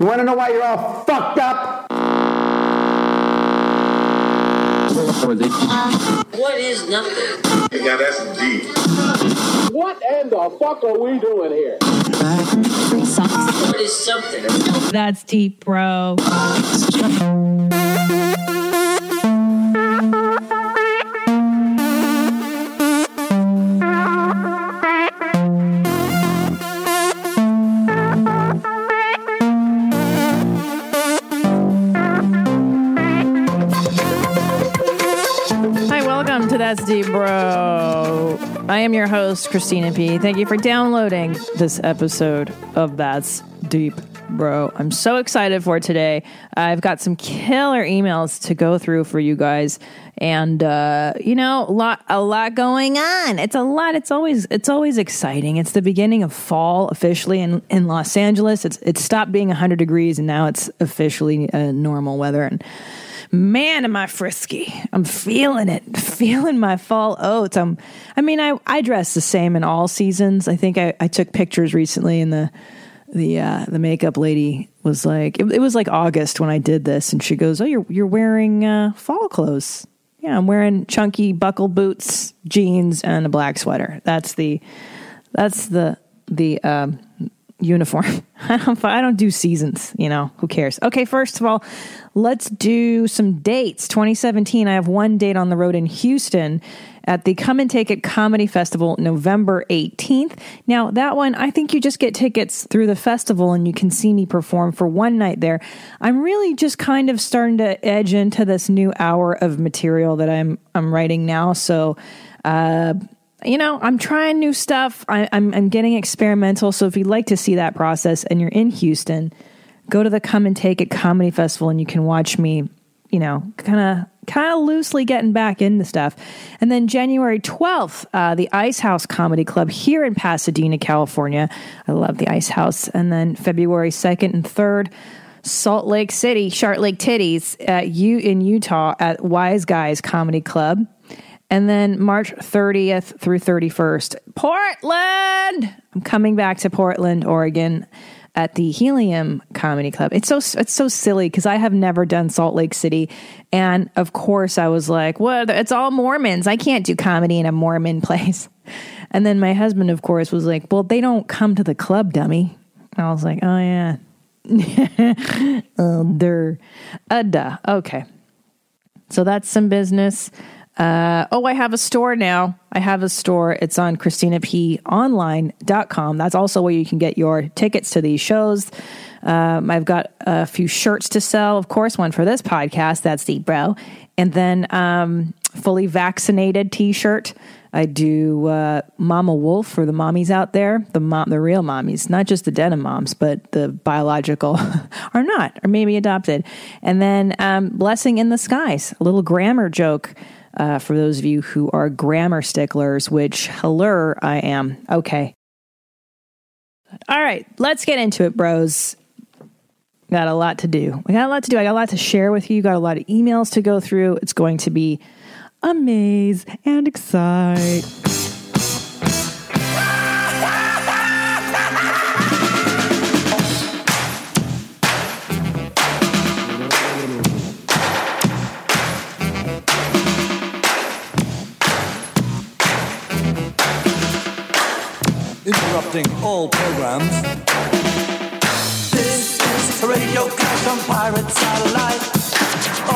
You want to know why you're all fucked up? What is nothing? Yeah, that's deep. What in the fuck are we doing here? What is something? That's deep, bro. Deep Bro. I am your host, Christina P. Thank you for downloading this episode of That's Deep Bro. I'm so excited for today. I've got some killer emails to go through for you guys, and uh, you know, a lot, a lot going on. It's a lot. It's always, it's always exciting. It's the beginning of fall officially in in Los Angeles. It's it's stopped being 100 degrees, and now it's officially uh, normal weather and man am i frisky. I'm feeling it feeling my fall oats. I'm i mean i i dress the same in all seasons. I think i, I took pictures recently and the the uh the makeup lady was like it, it was like august when i did this and she goes oh you're you're wearing uh fall clothes. Yeah i'm wearing chunky buckle boots jeans and a black sweater. That's the that's the the um uniform. I don't, I don't do seasons, you know, who cares? Okay, first of all, let's do some dates. 2017, I have one date on the road in Houston at the Come and Take It Comedy Festival, November 18th. Now, that one, I think you just get tickets through the festival and you can see me perform for one night there. I'm really just kind of starting to edge into this new hour of material that I'm I'm writing now. So, uh you know, I'm trying new stuff. I, I'm, I'm getting experimental. So if you'd like to see that process and you're in Houston, go to the Come and Take It Comedy Festival and you can watch me, you know, kind of kind of loosely getting back into stuff. And then January 12th, uh, the Ice House Comedy Club here in Pasadena, California. I love the Ice House. And then February 2nd and 3rd, Salt Lake City, Shark Lake Titties at you in Utah at Wise Guys Comedy Club. And then March 30th through 31st, Portland. I'm coming back to Portland, Oregon at the Helium Comedy Club. It's so it's so silly because I have never done Salt Lake City, and of course I was like, "Well, it's all Mormons. I can't do comedy in a Mormon place." And then my husband, of course, was like, "Well, they don't come to the club, dummy." And I was like, "Oh yeah, oh, they're uh, duh." Okay, so that's some business. Uh, oh, I have a store now. I have a store. It's on ChristinaPOnline.com. That's also where you can get your tickets to these shows. Um, I've got a few shirts to sell, of course, one for this podcast. That's Deep Bro. And then um, fully vaccinated t shirt. I do uh, Mama Wolf for the mommies out there, the mom, the real mommies, not just the denim moms, but the biological are not, or maybe adopted. And then um, Blessing in the Skies, a little grammar joke uh, for those of you who are grammar sticklers, which, hello, I am. Okay. All right, let's get into it, bros. Got a lot to do. We got a lot to do. I got a lot to share with you. Got a lot of emails to go through. It's going to be amaze and excite. Interrupting all programs. This is radio clash on pirate satellite.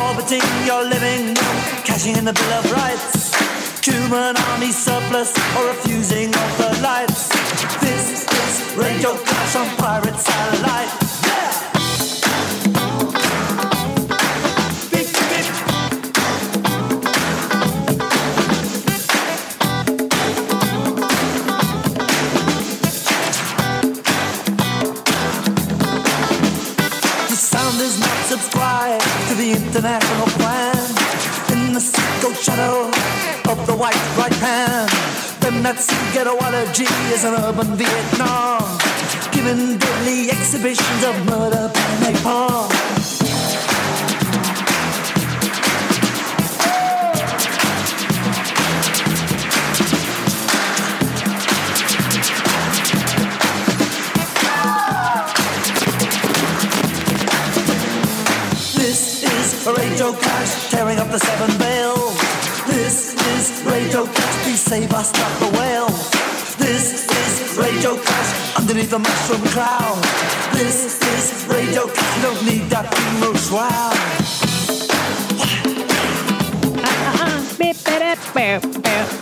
Orbiting your living room, cashing in the Bill of Rights. Human army surplus or refusing of the lights. This is radio clash on pirate satellite. To the international plan. In the sicko shadow of the white right hand, that see ghettoology is an urban Vietnam, giving deadly exhibitions of murder and napalm. Radio Clash tearing up the seven veil. This is Radio Clash, please save us, not the whale. This is Radio Clash underneath the mushroom cloud. This is Radio Clash, you don't need that funeral shroud.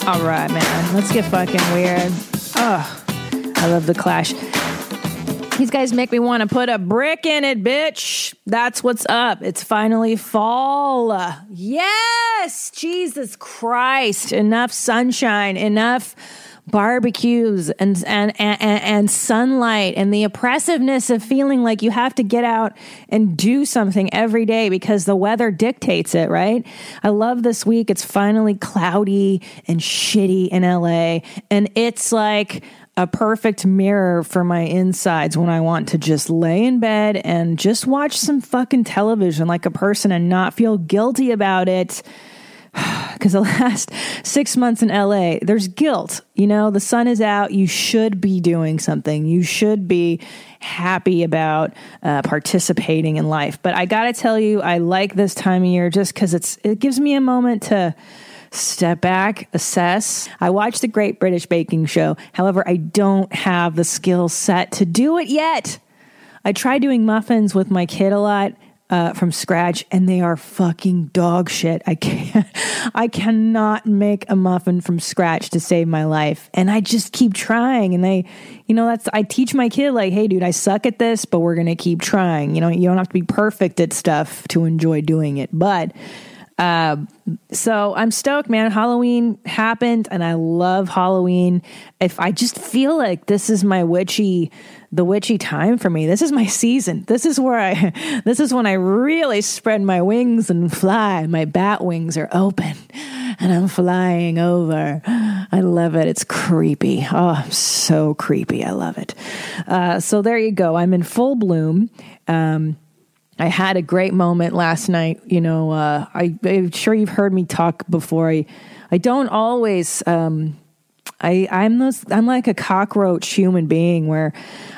All right, man. Let's get fucking weird. Oh, I love the Clash. These guys make me want to put a brick in it, bitch. That's what's up. It's finally fall. Yes, Jesus Christ. Enough sunshine, enough barbecues and and, and and sunlight and the oppressiveness of feeling like you have to get out and do something every day because the weather dictates it, right? I love this week. It's finally cloudy and shitty in LA and it's like a perfect mirror for my insides when I want to just lay in bed and just watch some fucking television like a person and not feel guilty about it because the last six months in LA, there's guilt. You know, the sun is out. You should be doing something. You should be happy about uh, participating in life. But I got to tell you, I like this time of year just because it's it gives me a moment to step back, assess. I watched the Great British Baking Show. However, I don't have the skill set to do it yet. I try doing muffins with my kid a lot uh, from scratch, and they are fucking dog shit. I can't, I cannot make a muffin from scratch to save my life, and I just keep trying. And they, you know, that's I teach my kid like, hey, dude, I suck at this, but we're gonna keep trying. You know, you don't have to be perfect at stuff to enjoy doing it, but. Uh, so I'm stoked, man. Halloween happened, and I love Halloween. If I just feel like this is my witchy, the witchy time for me. This is my season. This is where I, this is when I really spread my wings and fly. My bat wings are open, and I'm flying over. I love it. It's creepy. Oh, so creepy. I love it. Uh, so there you go. I'm in full bloom. Um, I had a great moment last night. You know, uh, I, I'm sure you've heard me talk before. I, I don't always. Um, I, I'm those, I'm like a cockroach human being where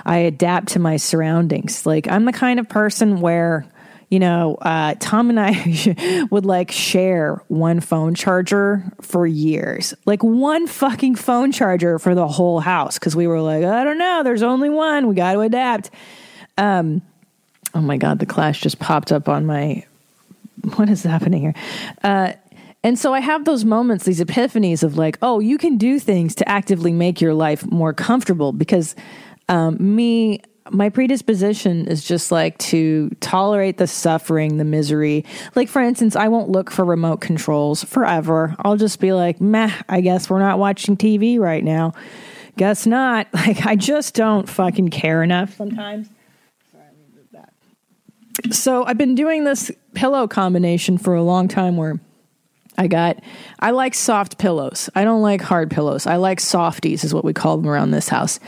I adapt to my surroundings. Like I'm the kind of person where, you know, uh, Tom and I would like share one phone charger for years, like one fucking phone charger for the whole house. Cause we were like, I don't know, there's only one. We got to adapt. Um, oh my God, the clash just popped up on my, what is happening here? Uh, and so I have those moments, these epiphanies of like, oh, you can do things to actively make your life more comfortable because um, me, my predisposition is just like to tolerate the suffering, the misery. Like, for instance, I won't look for remote controls forever. I'll just be like, meh, I guess we're not watching TV right now. Guess not. Like, I just don't fucking care enough sometimes. So I've been doing this pillow combination for a long time where I got, I like soft pillows. I don't like hard pillows. I like softies, is what we call them around this house.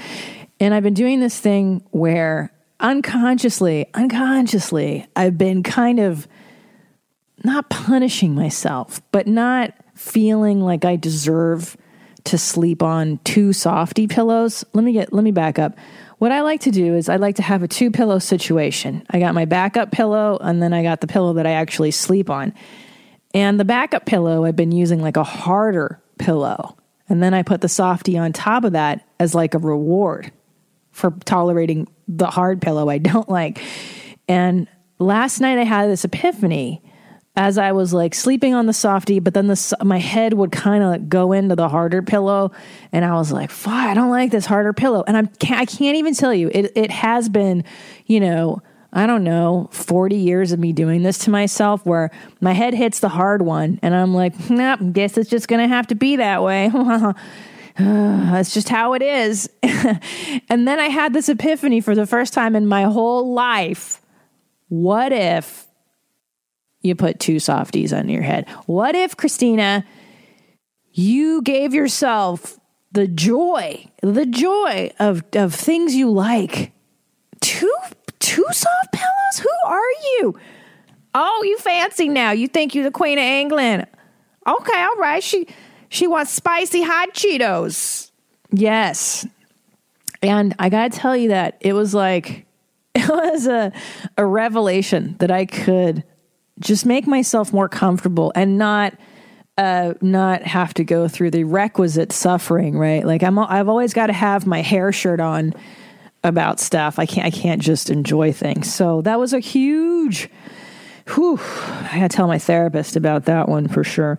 And I've been doing this thing where unconsciously, unconsciously, I've been kind of not punishing myself, but not feeling like I deserve to sleep on two softy pillows. Let me get, let me back up. What I like to do is I like to have a two pillow situation. I got my backup pillow and then I got the pillow that I actually sleep on. And the backup pillow, I've been using like a harder pillow. And then I put the softy on top of that as like a reward for tolerating the hard pillow I don't like. And last night I had this epiphany as I was like sleeping on the softy, but then the my head would kind of like, go into the harder pillow, and I was like, "Fuck, I don't like this harder pillow." And I'm I can't even tell you it it has been, you know, I don't know, 40 years of me doing this to myself where my head hits the hard one and I'm like, nah, guess it's just to have to be that way. That's just how it is. and then I had this epiphany for the first time in my whole life. What if you put two softies on your head? What if, Christina, you gave yourself the joy, the joy of, of things you like? Two two soft pillows? Who are you? Oh, you fancy now. You think you're the queen of England. Okay, all right. She she wants spicy hot Cheetos. Yes. And I got to tell you that it was like it was a a revelation that I could just make myself more comfortable and not uh, not have to go through the requisite suffering, right? Like I'm, I've always got to have my hair shirt on about stuff. I can't, I can't just enjoy things. So that was a huge, whew, I gotta tell my therapist about that one for sure.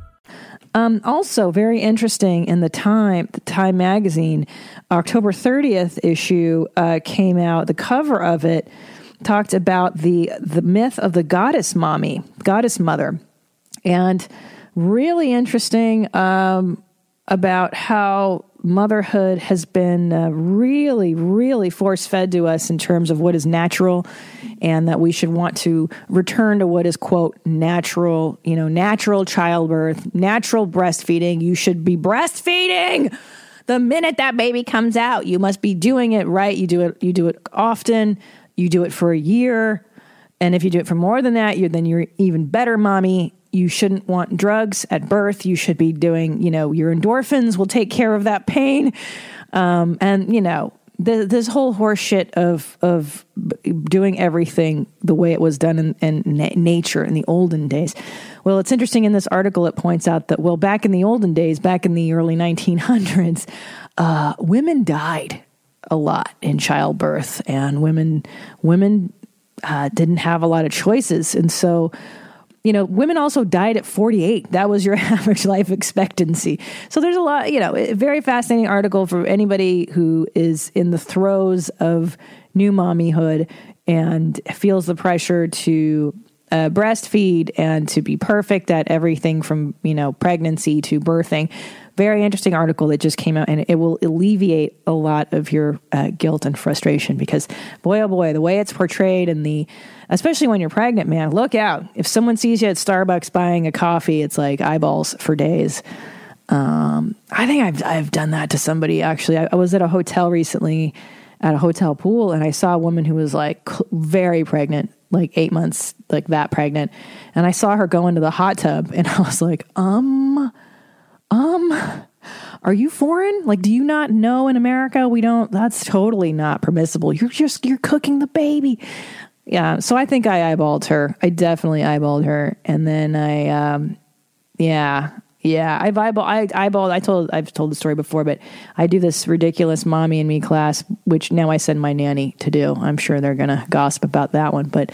Um, also, very interesting in the Time, the Time magazine, October 30th issue uh, came out. The cover of it talked about the the myth of the goddess mommy, goddess mother, and really interesting um, about how motherhood has been uh, really, really force fed to us in terms of what is natural, and that we should want to return to what is, quote, natural, you know, natural childbirth, natural breastfeeding. You should be breastfeeding the minute that baby comes out. You must be doing it right. You do it, you do it often, you do it for a year. And if you do it for more than that, you're, then you're even better mommy you shouldn't want drugs at birth. You should be doing, you know, your endorphins will take care of that pain. Um, and, you know, the, this whole horseshit of of doing everything the way it was done in, in na- nature in the olden days. Well, it's interesting in this article. It points out that well, back in the olden days, back in the early 1900s, uh, women died a lot in childbirth, and women women uh, didn't have a lot of choices, and so you know, women also died at 48. That was your average life expectancy. So there's a lot, you know, a very fascinating article for anybody who is in the throes of new mommyhood and feels the pressure to uh, breastfeed and to be perfect at everything from, you know, pregnancy to birthing. Very interesting article that just came out, and it will alleviate a lot of your uh, guilt and frustration because, boy, oh boy, the way it's portrayed and the especially when you're pregnant, man, look out. If someone sees you at Starbucks buying a coffee, it's like eyeballs for days. Um, I think I've I've done that to somebody actually. I, I, was at a hotel recently at a hotel pool and I saw a woman who was like very pregnant, like 8 months like that pregnant, and I saw her go into the hot tub and I was like, "Um um are you foreign? Like, do you not know in America we don't? That's totally not permissible. You're just you're cooking the baby yeah, so I think I eyeballed her. I definitely eyeballed her, and then I, um, yeah, yeah, I've eyeball, I eyeballed. I told, I've told the story before, but I do this ridiculous mommy and me class, which now I send my nanny to do. I'm sure they're gonna gossip about that one, but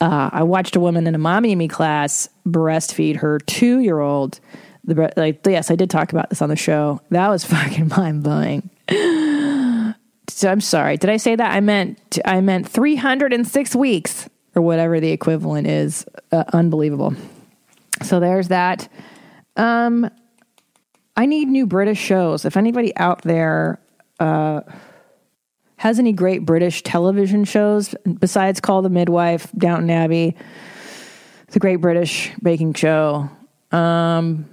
uh, I watched a woman in a mommy and me class breastfeed her two year old. The like, yes, I did talk about this on the show. That was fucking mind blowing. so I'm sorry. Did I say that? I meant I meant 306 weeks or whatever the equivalent is. Uh, unbelievable. So there's that. Um, I need new British shows. If anybody out there uh, has any great British television shows besides Call the Midwife, Downton Abbey, The Great British Baking Show, um,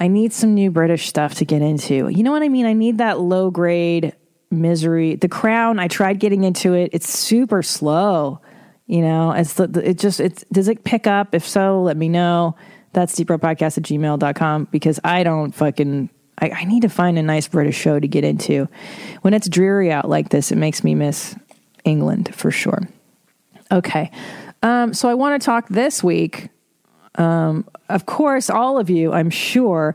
I need some new British stuff to get into. You know what I mean? I need that low grade misery. The Crown, I tried getting into it. It's super slow. You know, it's it just, it does it pick up? If so, let me know. That's deepbropodcast at gmail.com because I don't fucking, I, I need to find a nice British show to get into. When it's dreary out like this, it makes me miss England for sure. Okay. Um, so I want to talk this week. Um, of course, all of you, I'm sure,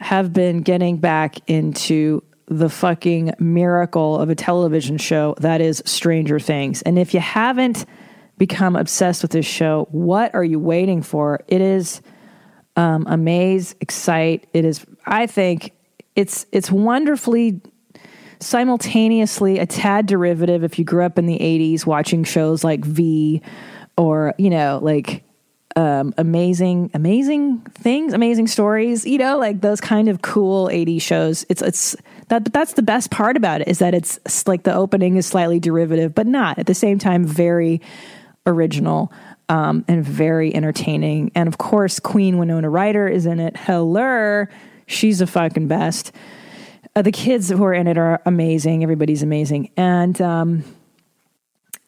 have been getting back into the fucking miracle of a television show that is Stranger Things. And if you haven't become obsessed with this show, what are you waiting for? It is um, amaze, excite. It is, I think, it's it's wonderfully simultaneously a tad derivative if you grew up in the 80s watching shows like V or, you know, like um, amazing, amazing things, amazing stories, you know, like those kind of cool 80s shows. It's, it's, that, but that's the best part about it is that it's like the opening is slightly derivative, but not at the same time very original. um, and very entertaining. And of course, Queen Winona Ryder is in it. Hello, she's the fucking best. Uh, the kids who are in it are amazing. Everybody's amazing. And um,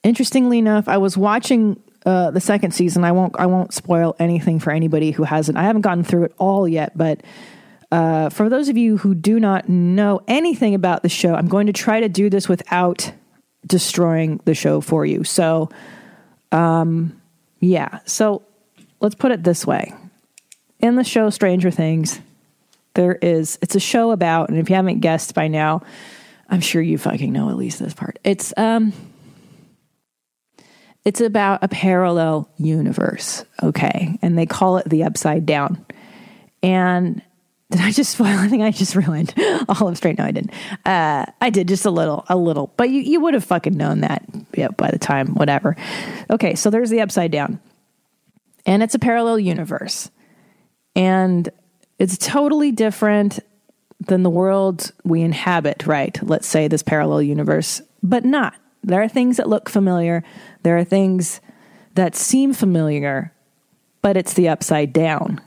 interestingly enough, I was watching uh, the second season. I won't I won't spoil anything for anybody who hasn't. I haven't gotten through it all yet, but uh, for those of you who do not know anything about the show, I'm going to try to do this without destroying the show for you. So, um, yeah. So let's put it this way: in the show Stranger Things, there is it's a show about, and if you haven't guessed by now, I'm sure you fucking know at least this part. It's um it's about a parallel universe, okay? And they call it the upside down. And did I just spoil? I think I just ruined all of Straight. No, I didn't. Uh, I did just a little, a little, but you, you would have fucking known that yeah, by the time, whatever. Okay, so there's the upside down. And it's a parallel universe. And it's totally different than the world we inhabit, right? Let's say this parallel universe, but not. There are things that look familiar, there are things that seem familiar, but it's the upside down.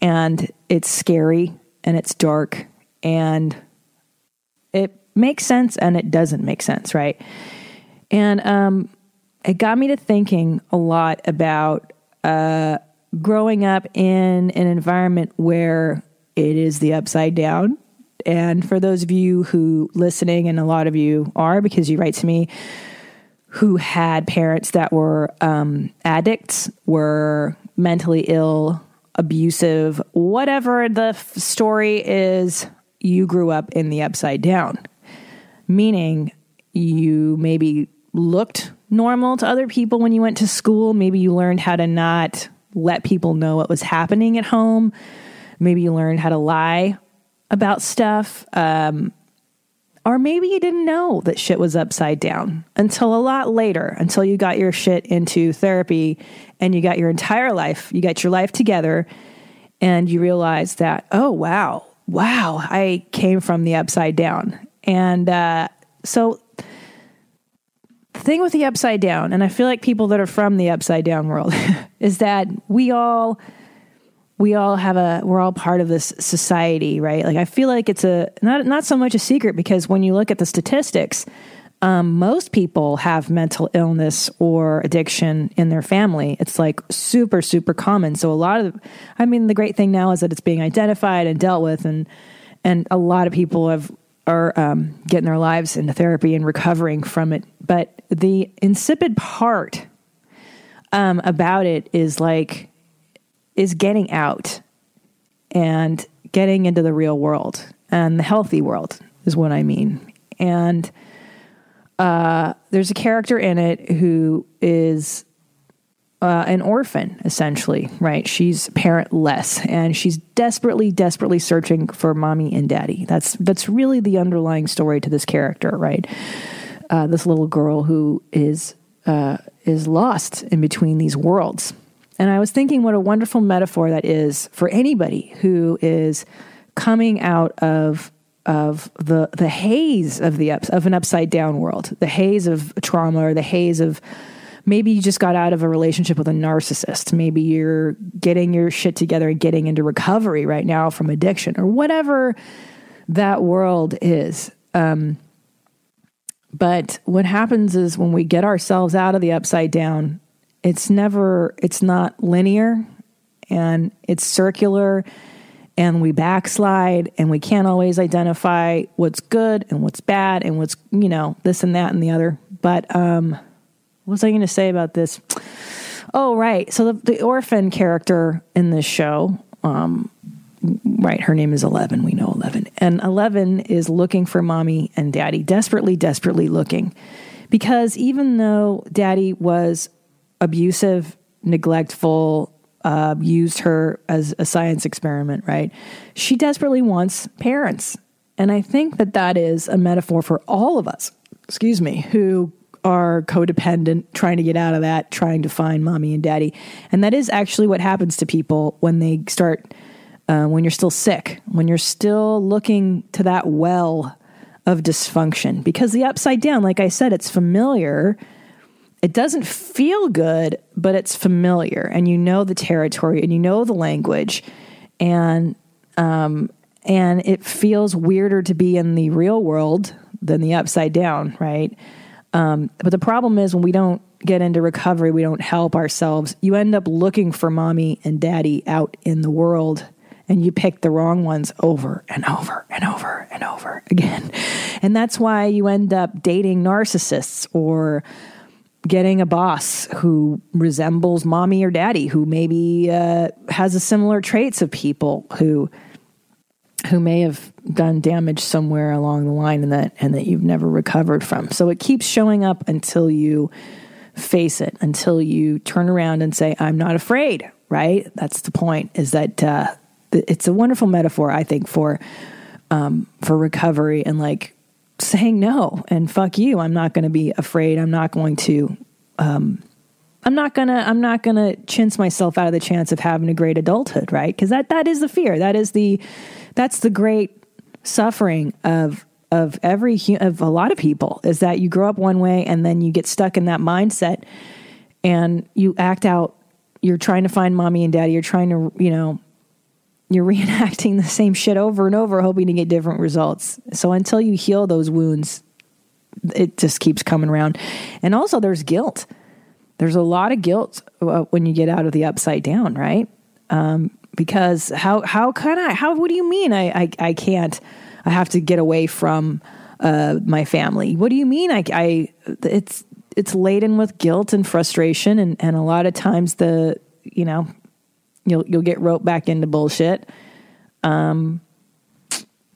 And it's scary and it's dark and it makes sense and it doesn't make sense, right? And um, it got me to thinking a lot about uh, growing up in an environment where it is the upside down. And for those of you who listening, and a lot of you are because you write to me, who had parents that were um, addicts, were mentally ill, abusive, whatever the f- story is, you grew up in the upside down. Meaning you maybe looked normal to other people when you went to school. Maybe you learned how to not let people know what was happening at home. Maybe you learned how to lie about stuff. Um, or maybe you didn't know that shit was upside down until a lot later, until you got your shit into therapy and you got your entire life, you got your life together, and you realize that, oh, wow, wow, I came from the upside down. And uh, so, the thing with the upside down, and I feel like people that are from the upside down world, is that we all we all have a we're all part of this society right? Like i feel like it's a not not so much a secret because when you look at the statistics um, most people have mental illness or addiction in their family. It's like super super common. So a lot of i mean the great thing now is that it's being identified and dealt with and and a lot of people have are um, getting their lives into therapy and recovering from it. But the insipid part um, about it is like is getting out and getting into the real world and the healthy world is what I mean. And uh, there's a character in it who is uh, an orphan, essentially, right? She's parentless, and she's desperately, desperately searching for mommy and daddy. That's that's really the underlying story to this character, right? Uh, this little girl who is uh, is lost in between these worlds, and I was thinking what a wonderful metaphor that is for anybody who is coming out of of the the haze of the ups of an upside down world, the haze of trauma or the haze of maybe you just got out of a relationship with a narcissist. Maybe you're getting your shit together and getting into recovery right now from addiction or whatever that world is. Um, but what happens is when we get ourselves out of the upside down, it's never it's not linear and it's circular and we backslide and we can't always identify what's good and what's bad and what's you know this and that and the other. But um what was i going to say about this? Oh right. So the, the orphan character in this show um right her name is 11 we know 11 and 11 is looking for mommy and daddy desperately desperately looking. Because even though daddy was abusive, neglectful, uh, used her as a science experiment, right? She desperately wants parents. And I think that that is a metaphor for all of us, excuse me, who are codependent, trying to get out of that, trying to find mommy and daddy. And that is actually what happens to people when they start, uh, when you're still sick, when you're still looking to that well of dysfunction. Because the upside down, like I said, it's familiar it doesn't feel good, but it's familiar, and you know the territory, and you know the language, and um, and it feels weirder to be in the real world than the upside down, right? Um, but the problem is when we don't get into recovery, we don't help ourselves. You end up looking for mommy and daddy out in the world, and you pick the wrong ones over and over and over and over again. And that's why you end up dating narcissists or getting a boss who resembles mommy or daddy, who maybe uh, has a similar traits of people who who may have done damage somewhere along the line and that and that you've never recovered from. So it keeps showing up until you face it, until you turn around and say, "I'm not afraid." Right? That's the point. Is that uh, it's a wonderful metaphor, I think, for um, for recovery and like saying no and fuck you. I'm not going to be afraid. I'm not going to. Um, I'm not gonna. I'm not gonna chintz myself out of the chance of having a great adulthood, right? Because that that is the fear. That is the that's the great suffering of of every of a lot of people is that you grow up one way and then you get stuck in that mindset and you act out. You're trying to find mommy and daddy. You're trying to you know you're reenacting the same shit over and over, hoping to get different results. So until you heal those wounds, it just keeps coming around. And also, there's guilt. There's a lot of guilt uh, when you get out of the upside down, right? Um, because how how can I? How what do you mean? I I, I can't. I have to get away from uh, my family. What do you mean? I, I it's it's laden with guilt and frustration, and and a lot of times the you know you'll you'll get roped back into bullshit. Um.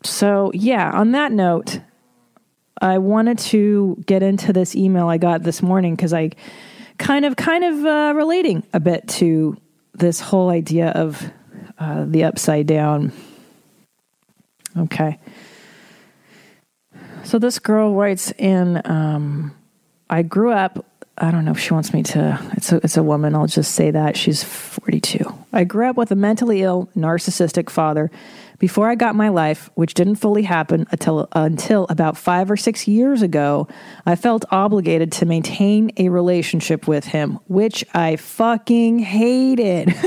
So yeah, on that note, I wanted to get into this email I got this morning because I kind of kind of uh, relating a bit to this whole idea of uh, the upside down. Okay. So this girl writes in um, I grew up I don't know if she wants me to it's a it's a woman, I'll just say that. She's 42. I grew up with a mentally ill, narcissistic father before I got my life, which didn't fully happen until until about 5 or 6 years ago. I felt obligated to maintain a relationship with him, which I fucking hated.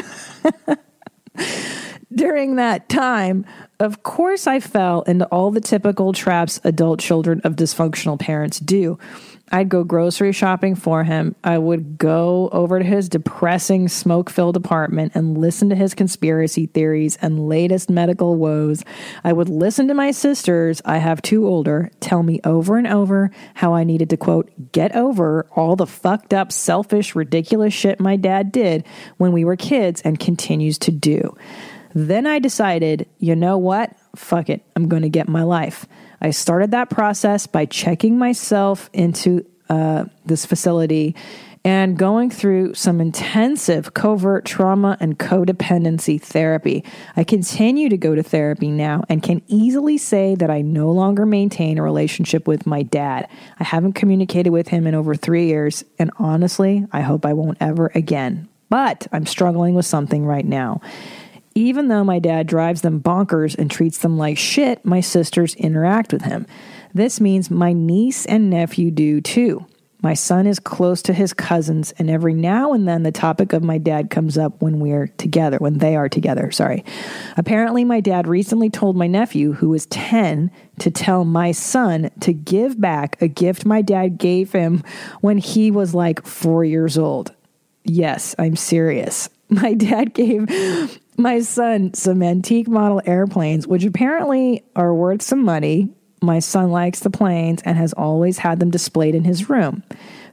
During that time, of course, I fell into all the typical traps adult children of dysfunctional parents do. I'd go grocery shopping for him. I would go over to his depressing, smoke filled apartment and listen to his conspiracy theories and latest medical woes. I would listen to my sisters, I have two older, tell me over and over how I needed to, quote, get over all the fucked up, selfish, ridiculous shit my dad did when we were kids and continues to do. Then I decided, you know what? Fuck it. I'm going to get my life. I started that process by checking myself into uh, this facility and going through some intensive covert trauma and codependency therapy. I continue to go to therapy now and can easily say that I no longer maintain a relationship with my dad. I haven't communicated with him in over three years, and honestly, I hope I won't ever again. But I'm struggling with something right now. Even though my dad drives them bonkers and treats them like shit, my sisters interact with him. This means my niece and nephew do too. My son is close to his cousins, and every now and then the topic of my dad comes up when we're together, when they are together, sorry. Apparently, my dad recently told my nephew, who is 10, to tell my son to give back a gift my dad gave him when he was like four years old. Yes, I'm serious. My dad gave my son some antique model airplanes, which apparently are worth some money. My son likes the planes and has always had them displayed in his room.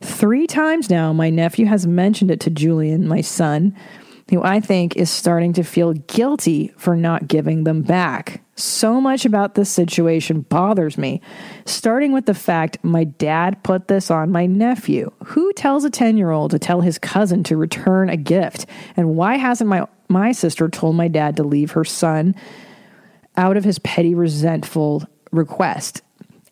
Three times now, my nephew has mentioned it to Julian, my son, who I think is starting to feel guilty for not giving them back. So much about this situation bothers me, starting with the fact my dad put this on my nephew. Who tells a 10 year old to tell his cousin to return a gift? And why hasn't my my sister told my dad to leave her son out of his petty, resentful request.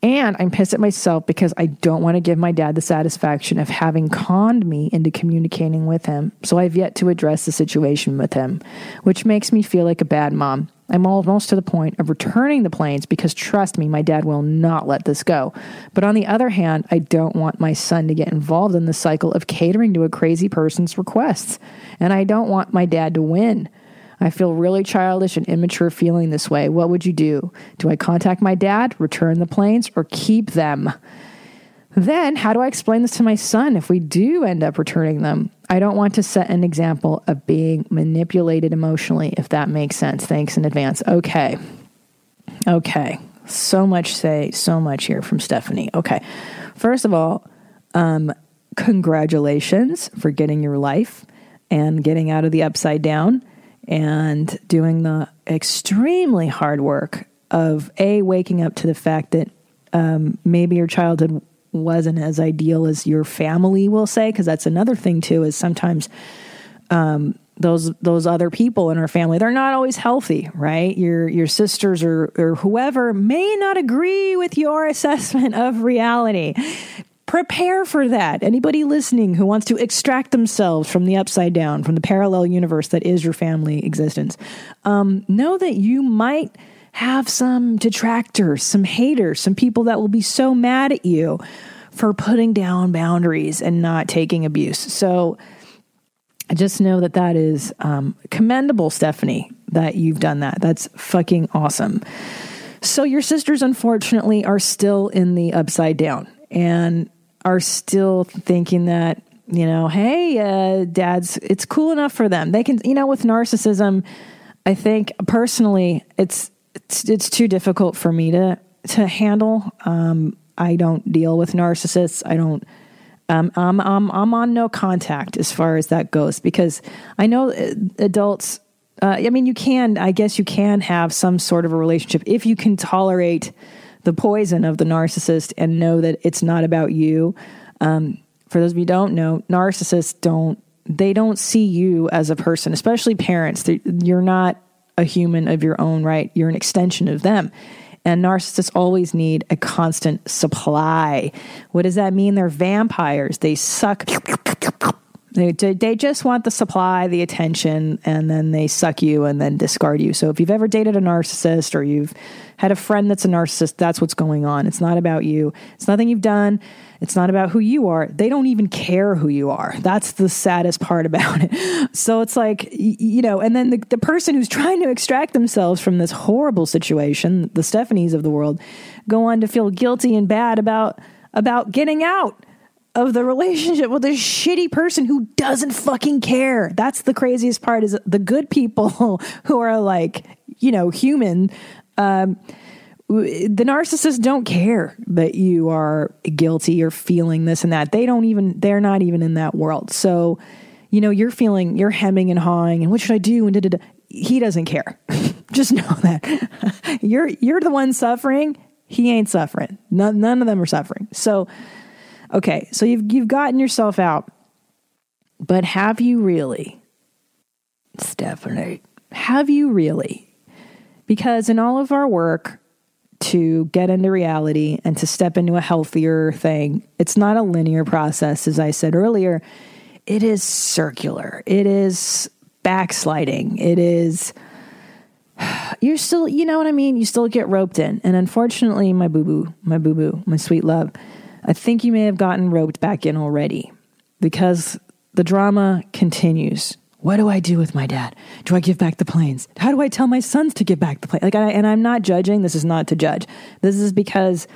And I'm pissed at myself because I don't want to give my dad the satisfaction of having conned me into communicating with him. So I've yet to address the situation with him, which makes me feel like a bad mom. I'm almost to the point of returning the planes because trust me, my dad will not let this go. But on the other hand, I don't want my son to get involved in the cycle of catering to a crazy person's requests. And I don't want my dad to win. I feel really childish and immature feeling this way. What would you do? Do I contact my dad, return the planes, or keep them? Then, how do I explain this to my son if we do end up returning them? I don't want to set an example of being manipulated emotionally, if that makes sense. Thanks in advance. Okay. Okay. So much say, so much here from Stephanie. Okay. First of all, um, congratulations for getting your life and getting out of the upside down and doing the extremely hard work of a waking up to the fact that um, maybe your childhood wasn't as ideal as your family will say because that's another thing too is sometimes um, those those other people in our family they're not always healthy right? Your your sisters or or whoever may not agree with your assessment of reality. Prepare for that. Anybody listening who wants to extract themselves from the upside down from the parallel universe that is your family existence um, know that you might have some detractors some haters some people that will be so mad at you for putting down boundaries and not taking abuse so I just know that that is um, commendable, Stephanie, that you've done that. That's fucking awesome. So, your sisters, unfortunately, are still in the upside down and are still thinking that, you know, hey, uh, dads, it's cool enough for them. They can, you know, with narcissism, I think personally, it's, it's, it's too difficult for me to, to handle. Um, I don't deal with narcissists. I don't um, I'm, I'm, I'm on no contact as far as that goes because I know uh, adults, uh, I mean, you can, I guess you can have some sort of a relationship if you can tolerate the poison of the narcissist and know that it's not about you. Um, for those of you don't know, narcissists don't, they don't see you as a person, especially parents. They, you're not a human of your own right. You're an extension of them. And narcissists always need a constant supply. What does that mean? They're vampires. They suck. They, they just want the supply, the attention, and then they suck you and then discard you. So if you've ever dated a narcissist or you've had a friend that's a narcissist, that's what's going on. It's not about you. It's nothing you've done. It's not about who you are. They don't even care who you are. That's the saddest part about it. So it's like, you know, and then the, the person who's trying to extract themselves from this horrible situation, the Stephanies of the world, go on to feel guilty and bad about about getting out of the relationship with a shitty person who doesn't fucking care. That's the craziest part is the good people who are like, you know, human. Um, the narcissists don't care that you are guilty or feeling this and that. They don't even, they're not even in that world. So, you know, you're feeling, you're hemming and hawing and what should I do? And da, da, da. he doesn't care. Just know that you're, you're the one suffering. He ain't suffering. None, none of them are suffering. So, Okay, so you've you've gotten yourself out. But have you really? Stephanie, have you really? Because in all of our work to get into reality and to step into a healthier thing, it's not a linear process as I said earlier. It is circular. It is backsliding. It is you're still, you know what I mean? You still get roped in. And unfortunately, my boo boo, my boo boo, my sweet love, I think you may have gotten roped back in already because the drama continues. What do I do with my dad? Do I give back the planes? How do I tell my sons to give back the planes? Like, I, and I'm not judging. This is not to judge. This is because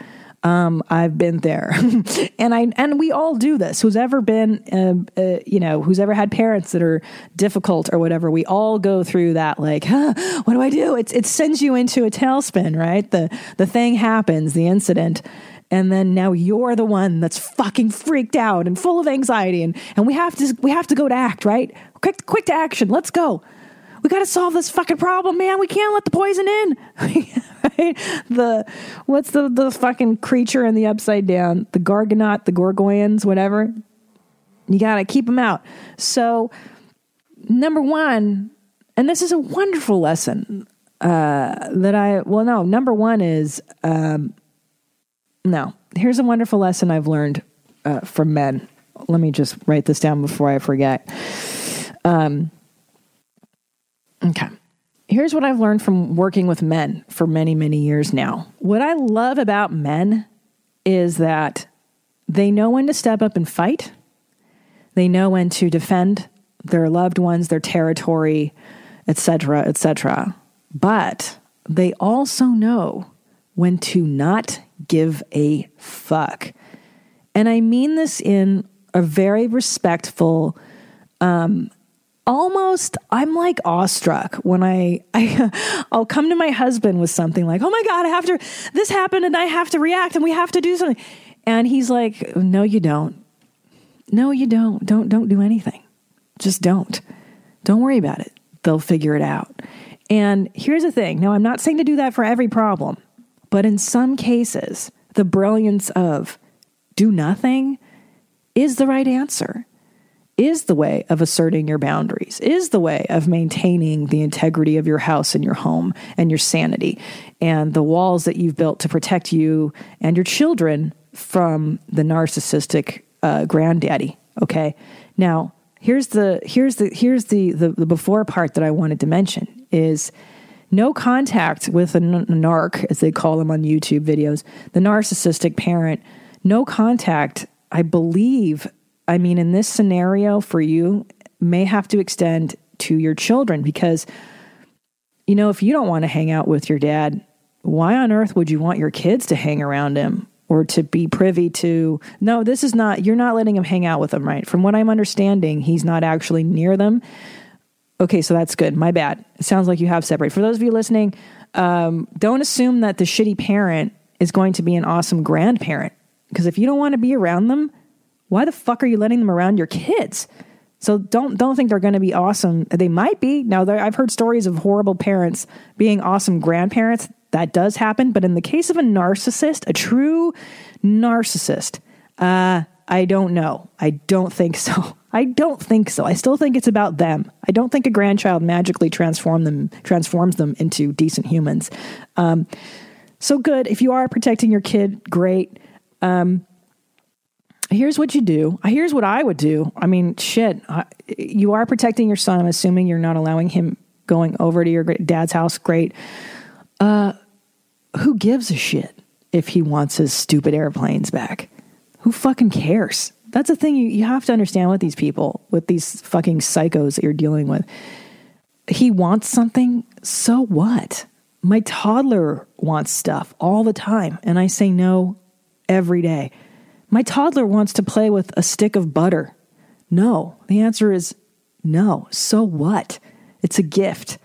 um, I've been there, and I and we all do this. Who's ever been, uh, uh, you know, who's ever had parents that are difficult or whatever, we all go through that. Like, huh, what do I do? It it sends you into a tailspin, right? The the thing happens, the incident, and then now you're the one that's fucking freaked out and full of anxiety and and we have to we have to go to act right? Quick quick to action. Let's go. We got to solve this fucking problem man. We can't let the poison in. The what's the the fucking creature in the upside down? The gargonet the gorgoyans whatever. You got to keep them out. So number one and this is a wonderful lesson uh, that I well no number one is um, no. Here's a wonderful lesson I've learned uh, from men. Let me just write this down before I forget. Um, okay. here's what I've learned from working with men for many, many years now. What I love about men is that they know when to step up and fight, they know when to defend their loved ones, their territory, etc., etc. But they also know when to not give a fuck. And I mean this in a very respectful, um, almost I'm like awestruck when I, I I'll come to my husband with something like, "Oh my god, I have to this happened and I have to react and we have to do something." And he's like, "No, you don't. No, you don't. Don't don't do anything. Just don't. Don't worry about it. They'll figure it out." And here's the thing. Now, I'm not saying to do that for every problem, but in some cases, the brilliance of do nothing is the right answer is the way of asserting your boundaries, is the way of maintaining the integrity of your house and your home and your sanity and the walls that you've built to protect you and your children from the narcissistic uh, granddaddy. Okay. Now, here's the here's the here's the, the the before part that I wanted to mention is no contact with a narc, as they call them on YouTube videos, the narcissistic parent. No contact, I believe, I mean, in this scenario for you, may have to extend to your children because, you know, if you don't want to hang out with your dad, why on earth would you want your kids to hang around him or to be privy to? No, this is not, you're not letting him hang out with them, right? From what I'm understanding, he's not actually near them. Okay, so that's good. My bad. It sounds like you have separated. For those of you listening, um, don't assume that the shitty parent is going to be an awesome grandparent because if you don't want to be around them, why the fuck are you letting them around your kids? So don't don't think they're going to be awesome. They might be. Now I've heard stories of horrible parents being awesome grandparents. That does happen, but in the case of a narcissist, a true narcissist, uh, I don't know. I don't think so. I don't think so. I still think it's about them. I don't think a grandchild magically transform them transforms them into decent humans. Um, so good. If you are protecting your kid, great. Um, here's what you do. Here's what I would do. I mean, shit, you are protecting your son. I'm assuming you're not allowing him going over to your dad's house. Great. Uh, who gives a shit if he wants his stupid airplanes back? Who fucking cares? That's the thing you, you have to understand with these people, with these fucking psychos that you're dealing with. He wants something, so what? My toddler wants stuff all the time, and I say no every day. My toddler wants to play with a stick of butter. No. The answer is no. So what? It's a gift.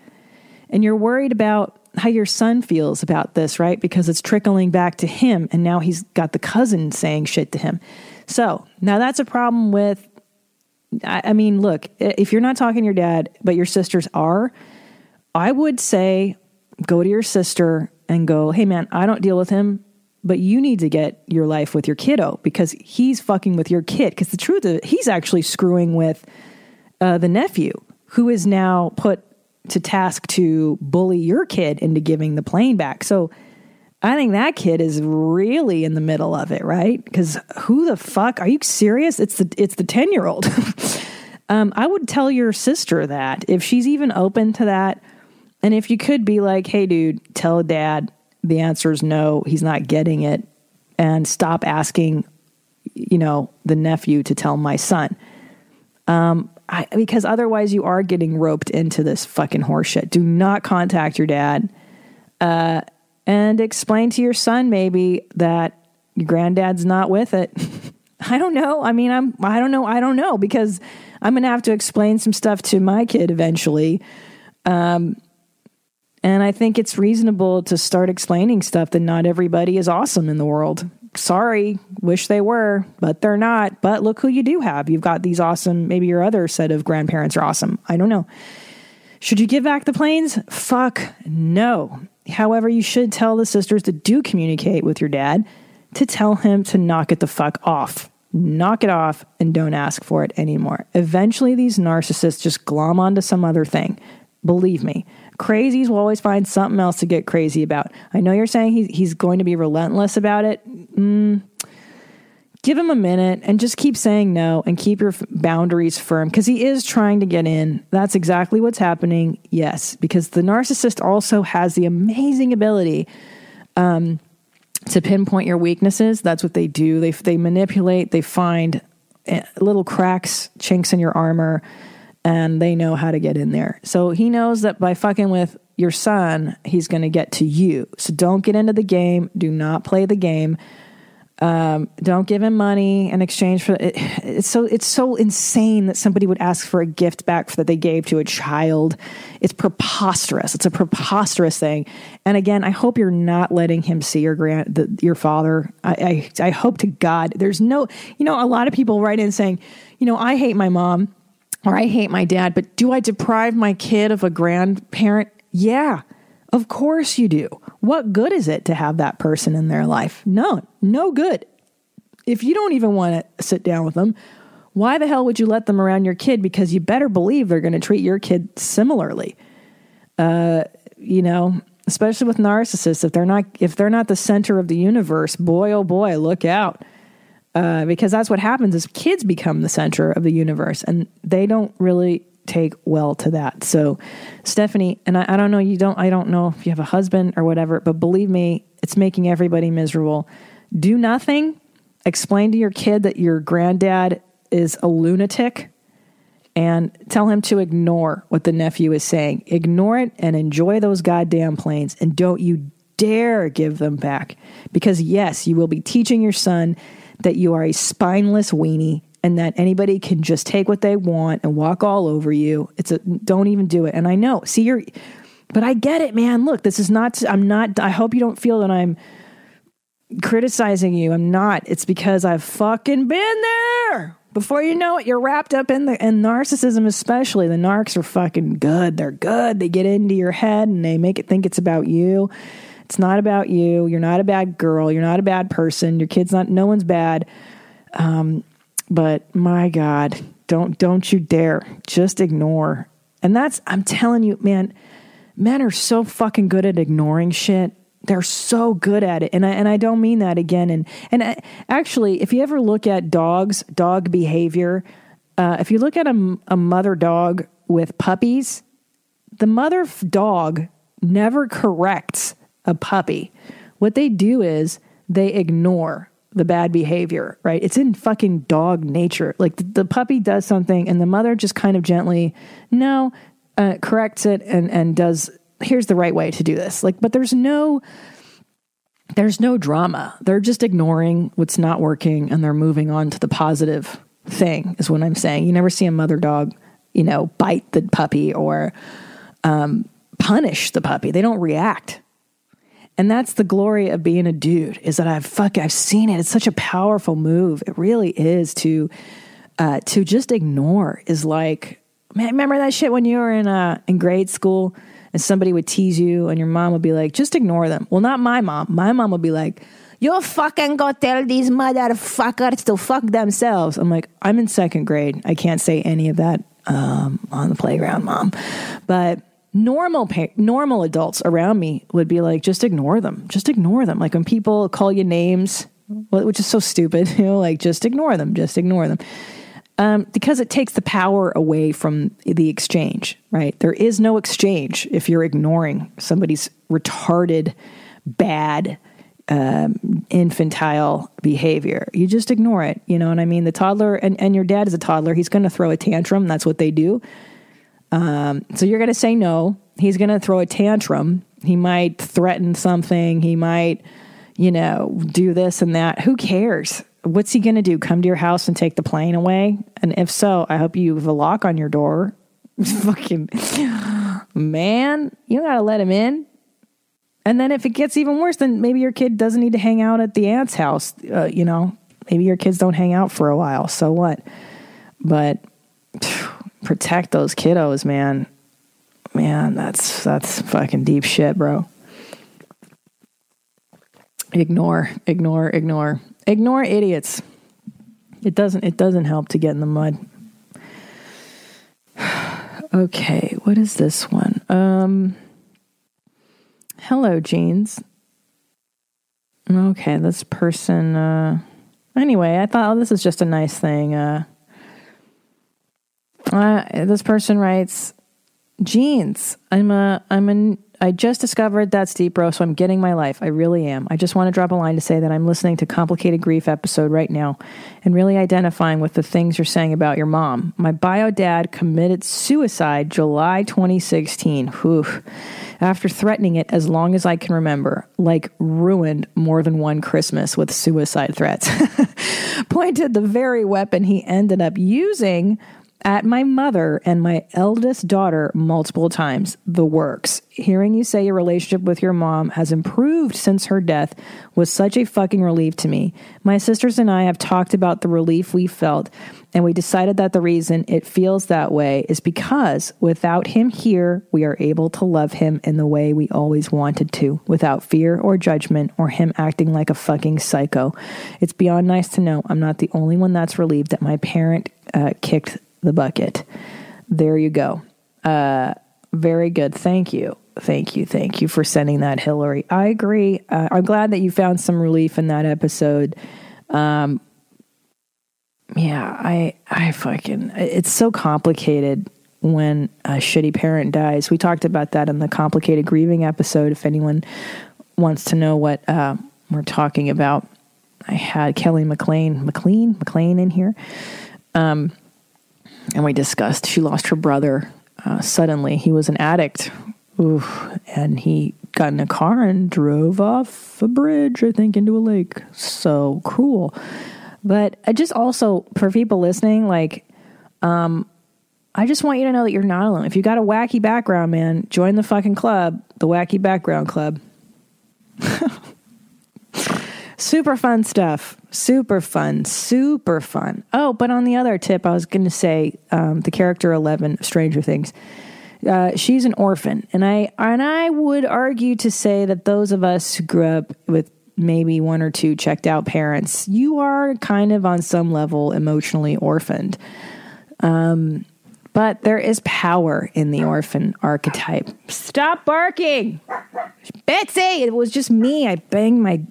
And you're worried about how your son feels about this, right? Because it's trickling back to him, and now he's got the cousin saying shit to him. So now that's a problem with. I mean, look, if you're not talking to your dad, but your sisters are, I would say go to your sister and go, hey man, I don't deal with him but you need to get your life with your kiddo because he's fucking with your kid. Because the truth is, he's actually screwing with uh, the nephew who is now put to task to bully your kid into giving the plane back. So I think that kid is really in the middle of it, right? Because who the fuck are you serious? It's the it's the ten year old. um, I would tell your sister that if she's even open to that, and if you could be like, "Hey, dude, tell dad the answer is no, he's not getting it, and stop asking, you know, the nephew to tell my son. Um, I, because otherwise you are getting roped into this fucking horseshit. Do not contact your dad, uh, and explain to your son maybe that your granddad's not with it. I don't know. I mean, I'm. I don't know. I don't know because I'm gonna have to explain some stuff to my kid eventually. Um, and I think it's reasonable to start explaining stuff that not everybody is awesome in the world. Sorry, wish they were, but they're not. But look who you do have. You've got these awesome, maybe your other set of grandparents are awesome. I don't know. Should you give back the planes? Fuck no. However, you should tell the sisters that do communicate with your dad to tell him to knock it the fuck off. Knock it off and don't ask for it anymore. Eventually, these narcissists just glom onto some other thing. Believe me, crazies will always find something else to get crazy about. I know you're saying he's, he's going to be relentless about it. Mm, give him a minute and just keep saying no and keep your f- boundaries firm because he is trying to get in. That's exactly what's happening. Yes, because the narcissist also has the amazing ability um, to pinpoint your weaknesses. That's what they do. They they manipulate. They find eh, little cracks, chinks in your armor, and they know how to get in there. So he knows that by fucking with your son, he's going to get to you. So don't get into the game. Do not play the game. Um, don't give him money in exchange for it. It's so it's so insane that somebody would ask for a gift back that they gave to a child. It's preposterous. It's a preposterous thing. And again, I hope you're not letting him see your grand the, your father. I, I I hope to God there's no. You know, a lot of people write in saying, you know, I hate my mom or I hate my dad, but do I deprive my kid of a grandparent? Yeah, of course you do. What good is it to have that person in their life? No, no good. If you don't even want to sit down with them, why the hell would you let them around your kid? Because you better believe they're going to treat your kid similarly. Uh, you know, especially with narcissists, if they're not if they're not the center of the universe, boy oh boy, look out. Uh, because that's what happens is kids become the center of the universe and they don't really take well to that. So, Stephanie, and I, I, don't know, you don't, I don't know if you have a husband or whatever, but believe me, it's making everybody miserable. Do nothing. Explain to your kid that your granddad is a lunatic and tell him to ignore what the nephew is saying. Ignore it and enjoy those goddamn planes. And don't you dare give them back. Because, yes, you will be teaching your son that you are a spineless weenie and that anybody can just take what they want and walk all over you. It's a don't even do it. And I know, see, you're, but I get it, man. Look, this is not, I'm not, I hope you don't feel that I'm criticizing you. I'm not. It's because I've fucking been there. Before you know it, you're wrapped up in the in narcissism, especially. The narcs are fucking good. They're good. They get into your head and they make it think it's about you. It's not about you. You're not a bad girl. You're not a bad person. Your kid's not. No one's bad. Um, but my God, don't don't you dare just ignore. And that's I'm telling you, man, men are so fucking good at ignoring shit. They're so good at it, and I and I don't mean that again. And and I, actually, if you ever look at dogs, dog behavior, uh, if you look at a, a mother dog with puppies, the mother dog never corrects a puppy. What they do is they ignore the bad behavior, right? It's in fucking dog nature. Like the, the puppy does something and the mother just kind of gently, no, uh, corrects it and, and does, here's the right way to do this. Like, but there's no, there's no drama. They're just ignoring what's not working and they're moving on to the positive thing, is what I'm saying. You never see a mother dog, you know, bite the puppy or um, punish the puppy. They don't react. And that's the glory of being a dude is that I've fuck I've seen it. It's such a powerful move. It really is to uh, to just ignore is like man, remember that shit when you were in uh, in grade school and somebody would tease you and your mom would be like, just ignore them. Well, not my mom. My mom would be like, you fucking go tell these motherfuckers to fuck themselves. I'm like, I'm in second grade. I can't say any of that um, on the playground, mom. But normal pa- normal adults around me would be like just ignore them. Just ignore them. Like when people call you names which is so stupid you know like just ignore them just ignore them. Um, because it takes the power away from the exchange right? There is no exchange if you're ignoring somebody's retarded bad um, infantile behavior. You just ignore it you know what i mean? The toddler and, and your dad is a toddler. He's going to throw a tantrum. That's what they do um, so you're going to say no. He's going to throw a tantrum. He might threaten something. He might, you know, do this and that. Who cares? What's he going to do? Come to your house and take the plane away? And if so, I hope you have a lock on your door. Fucking man, you got to let him in. And then if it gets even worse, then maybe your kid doesn't need to hang out at the aunt's house. Uh, you know, maybe your kids don't hang out for a while. So what? But protect those kiddos, man. Man, that's that's fucking deep shit, bro. Ignore, ignore, ignore. Ignore idiots. It doesn't it doesn't help to get in the mud. okay, what is this one? Um Hello, jeans. Okay, this person uh Anyway, I thought oh, this is just a nice thing. Uh, uh, this person writes, jeans. I'm a I'm an I just discovered that's deep bro, so I'm getting my life. I really am. I just want to drop a line to say that I'm listening to Complicated Grief episode right now and really identifying with the things you're saying about your mom. My bio dad committed suicide July 2016. Whew. After threatening it as long as I can remember, like ruined more than one Christmas with suicide threats. Pointed the very weapon he ended up using at my mother and my eldest daughter multiple times. The works. Hearing you say your relationship with your mom has improved since her death was such a fucking relief to me. My sisters and I have talked about the relief we felt, and we decided that the reason it feels that way is because without him here, we are able to love him in the way we always wanted to, without fear or judgment or him acting like a fucking psycho. It's beyond nice to know I'm not the only one that's relieved that my parent uh, kicked the bucket. There you go. Uh, very good. Thank you. Thank you. Thank you for sending that, Hillary. I agree. Uh, I'm glad that you found some relief in that episode. Um, yeah, I, I fucking, it's so complicated when a shitty parent dies. We talked about that in the complicated grieving episode. If anyone wants to know what uh, we're talking about, I had Kelly McLean, McLean, McLean in here. Um, and we discussed she lost her brother uh, suddenly. He was an addict, and he got in a car and drove off a bridge, I think, into a lake. So cruel. But I just also, for people listening, like, um, I just want you to know that you're not alone. If you got a wacky background, man, join the fucking club, the Wacky Background Club. Super fun stuff. Super fun. Super fun. Oh, but on the other tip, I was going to say um, the character Eleven, Stranger Things. Uh, she's an orphan, and I and I would argue to say that those of us who grew up with maybe one or two checked out parents, you are kind of on some level emotionally orphaned. Um, but there is power in the orphan archetype. Stop barking, Betsy! It was just me. I banged my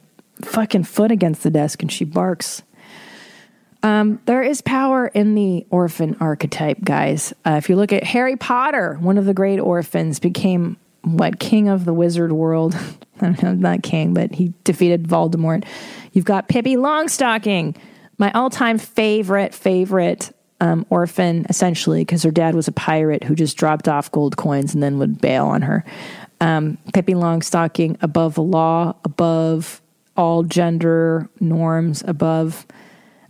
fucking foot against the desk and she barks. Um, there is power in the orphan archetype, guys. Uh, if you look at Harry Potter, one of the great orphans became what king of the wizard world. I don't know, not king, but he defeated Voldemort. You've got Pippi Longstocking, my all-time favorite, favorite um, orphan, essentially, because her dad was a pirate who just dropped off gold coins and then would bail on her. Um, Pippi Longstocking, above the law, above all gender norms above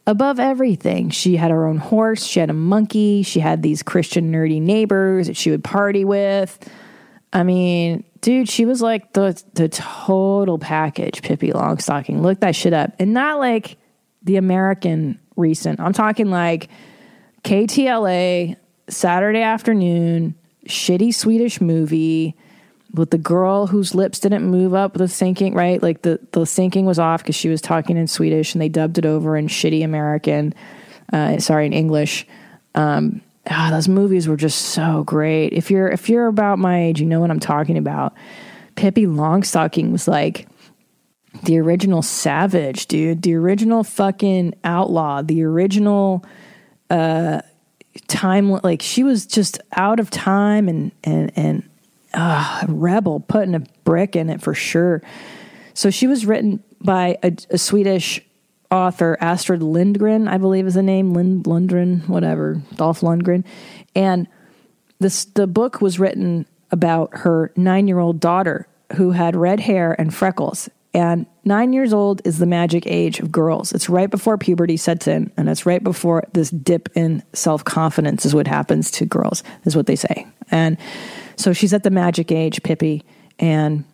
above everything. She had her own horse, she had a monkey, she had these Christian nerdy neighbors that she would party with. I mean, dude, she was like the the total package, Pippi Longstocking. Look that shit up. And not like the American recent. I'm talking like KTLA, Saturday afternoon, shitty Swedish movie with the girl whose lips didn't move up the syncing right? Like the the syncing was off because she was talking in swedish and they dubbed it over in shitty american uh, sorry in english. Um, ah, those movies were just so great. If you're if you're about my age you know what i'm talking about. Pippi longstocking was like the original savage dude. The original fucking outlaw. The original uh time like she was just out of time and and and uh, rebel, putting a brick in it for sure. So she was written by a, a Swedish author, Astrid Lindgren, I believe is the name, Lind, Lundgren, whatever, Dolph Lundgren. And this the book was written about her nine year old daughter who had red hair and freckles. And nine years old is the magic age of girls. It's right before puberty sets in, and it's right before this dip in self confidence is what happens to girls, is what they say. And so she's at the magic age, Pippi, and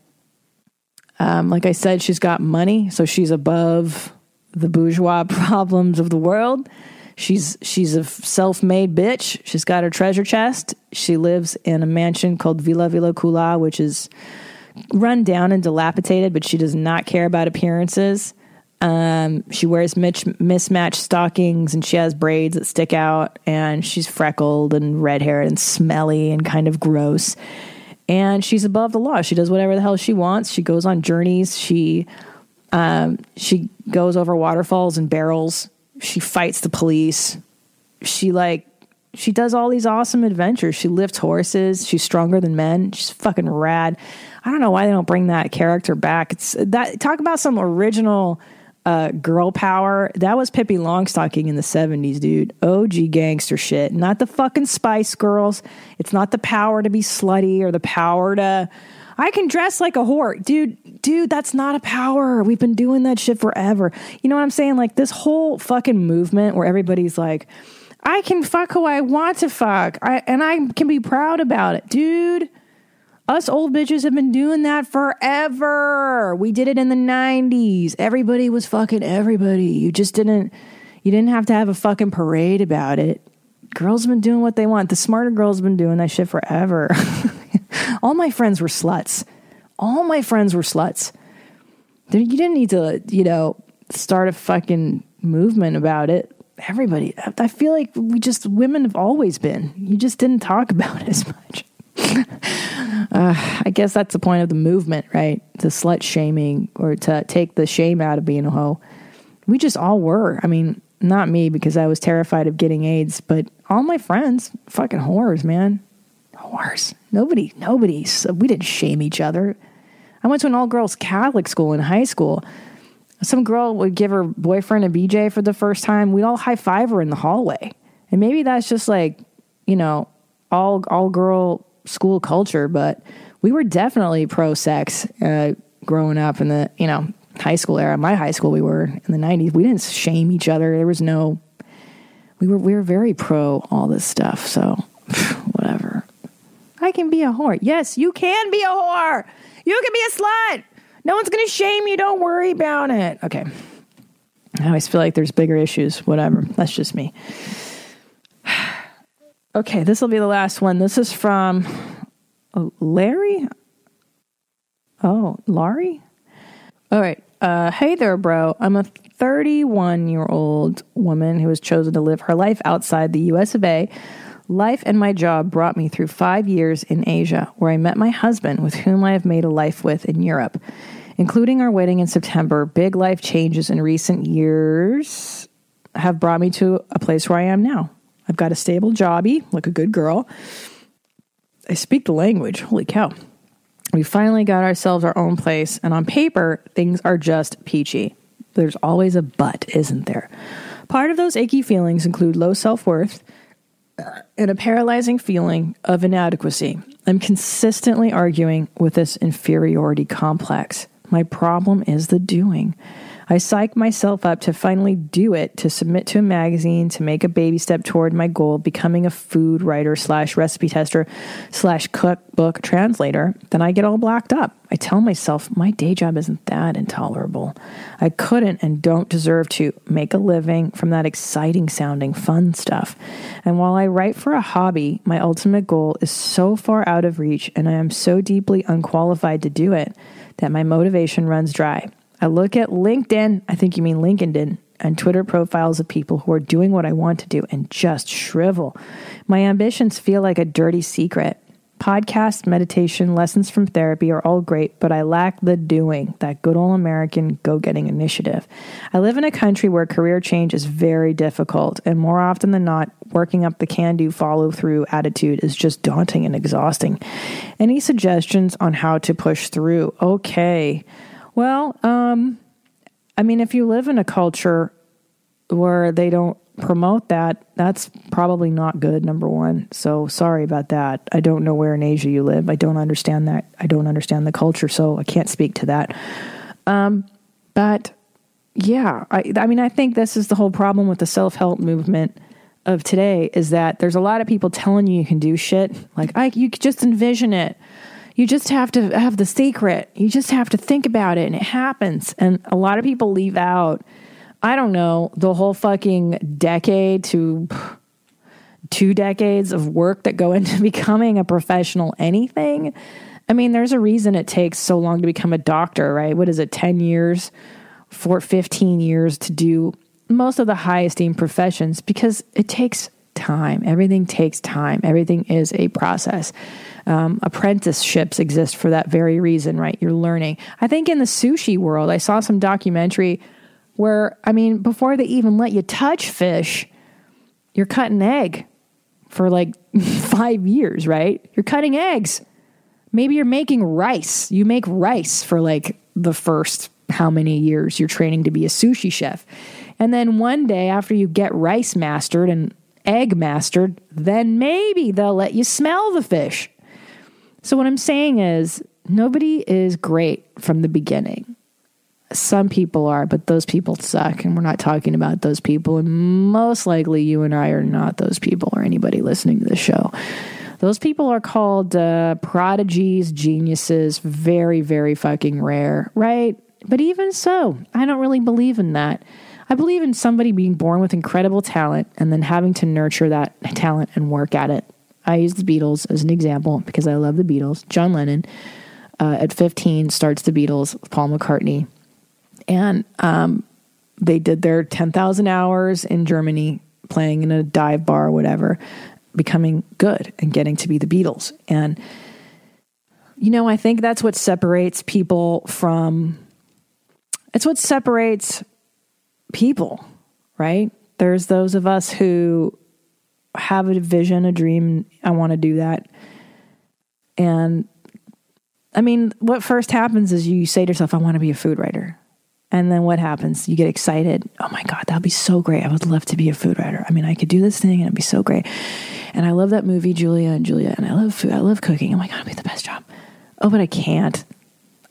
um, like I said, she's got money, so she's above the bourgeois problems of the world. She's she's a self-made bitch. She's got her treasure chest. She lives in a mansion called Villa Villekulla, which is run down and dilapidated, but she does not care about appearances. Um, she wears mitch- mismatched stockings and she has braids that stick out, and she's freckled and red haired and smelly and kind of gross. And she's above the law. She does whatever the hell she wants. She goes on journeys. She Um, she goes over waterfalls and barrels. She fights the police. She like she does all these awesome adventures. She lifts horses. She's stronger than men. She's fucking rad. I don't know why they don't bring that character back. It's that talk about some original uh, girl power. That was Pippi Longstocking in the 70s, dude. OG gangster shit. Not the fucking Spice Girls. It's not the power to be slutty or the power to. I can dress like a whore. Dude, dude, that's not a power. We've been doing that shit forever. You know what I'm saying? Like this whole fucking movement where everybody's like, I can fuck who I want to fuck. I, and I can be proud about it. Dude, us old bitches have been doing that forever. We did it in the 90s. Everybody was fucking everybody. You just didn't you didn't have to have a fucking parade about it. Girls have been doing what they want. The smarter girls have been doing that shit forever. All my friends were sluts. All my friends were sluts. You didn't need to, you know, start a fucking movement about it. Everybody, I feel like we just, women have always been. You just didn't talk about it as much. Uh, I guess that's the point of the movement, right? To slut shaming or to take the shame out of being a hoe. We just all were. I mean, not me because I was terrified of getting AIDS, but all my friends, fucking whores, man. Whores. Nobody, nobody. So we didn't shame each other. I went to an all girls Catholic school in high school. Some girl would give her boyfriend a BJ for the first time. We'd all high five her in the hallway. And maybe that's just like, you know, all all girl school culture, but we were definitely pro sex uh, growing up in the you know high school era. My high school, we were in the '90s. We didn't shame each other. There was no. We were we were very pro all this stuff. So whatever. I can be a whore. Yes, you can be a whore. You can be a slut. No one's going to shame you. Don't worry about it. Okay. I always feel like there's bigger issues. Whatever. That's just me. Okay, this will be the last one. This is from oh, Larry. Oh, Laurie? All right. Uh, hey there, bro. I'm a 31 year old woman who has chosen to live her life outside the US of A. Life and my job brought me through five years in Asia, where I met my husband, with whom I have made a life with in Europe. Including our wedding in September, big life changes in recent years have brought me to a place where I am now. I've got a stable jobby, like a good girl. I speak the language. Holy cow. We finally got ourselves our own place, and on paper, things are just peachy. There's always a but, isn't there? Part of those achy feelings include low self worth uh, and a paralyzing feeling of inadequacy. I'm consistently arguing with this inferiority complex. My problem is the doing. I psych myself up to finally do it, to submit to a magazine, to make a baby step toward my goal, becoming a food writer slash recipe tester slash cookbook translator. Then I get all blacked up. I tell myself my day job isn't that intolerable. I couldn't and don't deserve to make a living from that exciting sounding fun stuff. And while I write for a hobby, my ultimate goal is so far out of reach and I am so deeply unqualified to do it that my motivation runs dry. I look at LinkedIn, I think you mean LinkedIn, and Twitter profiles of people who are doing what I want to do and just shrivel. My ambitions feel like a dirty secret. Podcast, meditation, lessons from therapy are all great, but I lack the doing, that good old American go getting initiative. I live in a country where career change is very difficult, and more often than not, working up the can do follow through attitude is just daunting and exhausting. Any suggestions on how to push through? Okay. Well, um, I mean, if you live in a culture where they don't promote that, that's probably not good, number one. So sorry about that. I don't know where in Asia you live. I don't understand that. I don't understand the culture, so I can't speak to that. Um, but yeah, I, I mean, I think this is the whole problem with the self help movement of today is that there's a lot of people telling you you can do shit. Like, I, you just envision it. You just have to have the secret. You just have to think about it and it happens. And a lot of people leave out, I don't know, the whole fucking decade to two decades of work that go into becoming a professional anything. I mean, there's a reason it takes so long to become a doctor, right? What is it, 10 years, for 15 years to do most of the high esteemed professions because it takes time. Everything takes time. Everything is a process. Um, apprenticeships exist for that very reason, right? You're learning. I think in the sushi world, I saw some documentary where, I mean, before they even let you touch fish, you're cutting egg for like five years, right? You're cutting eggs. Maybe you're making rice. You make rice for like the first how many years you're training to be a sushi chef. And then one day after you get rice mastered and egg mastered, then maybe they'll let you smell the fish. So what I'm saying is nobody is great from the beginning. Some people are, but those people suck. And we're not talking about those people. And most likely you and I are not those people or anybody listening to the show. Those people are called uh, prodigies, geniuses, very, very fucking rare, right? But even so, I don't really believe in that. I believe in somebody being born with incredible talent and then having to nurture that talent and work at it. I use the Beatles as an example because I love the Beatles. John Lennon, uh, at 15, starts the Beatles with Paul McCartney. And um, they did their 10,000 hours in Germany, playing in a dive bar or whatever, becoming good and getting to be the Beatles. And, you know, I think that's what separates people from, it's what separates people, right? There's those of us who have a vision, a dream, I want to do that. And I mean, what first happens is you say to yourself, I want to be a food writer. And then what happens? You get excited. Oh my God, that'd be so great. I would love to be a food writer. I mean, I could do this thing and it'd be so great. And I love that movie, Julia and Julia, and I love food. I love cooking. Oh my God, it'd be the best job. Oh, but I can't.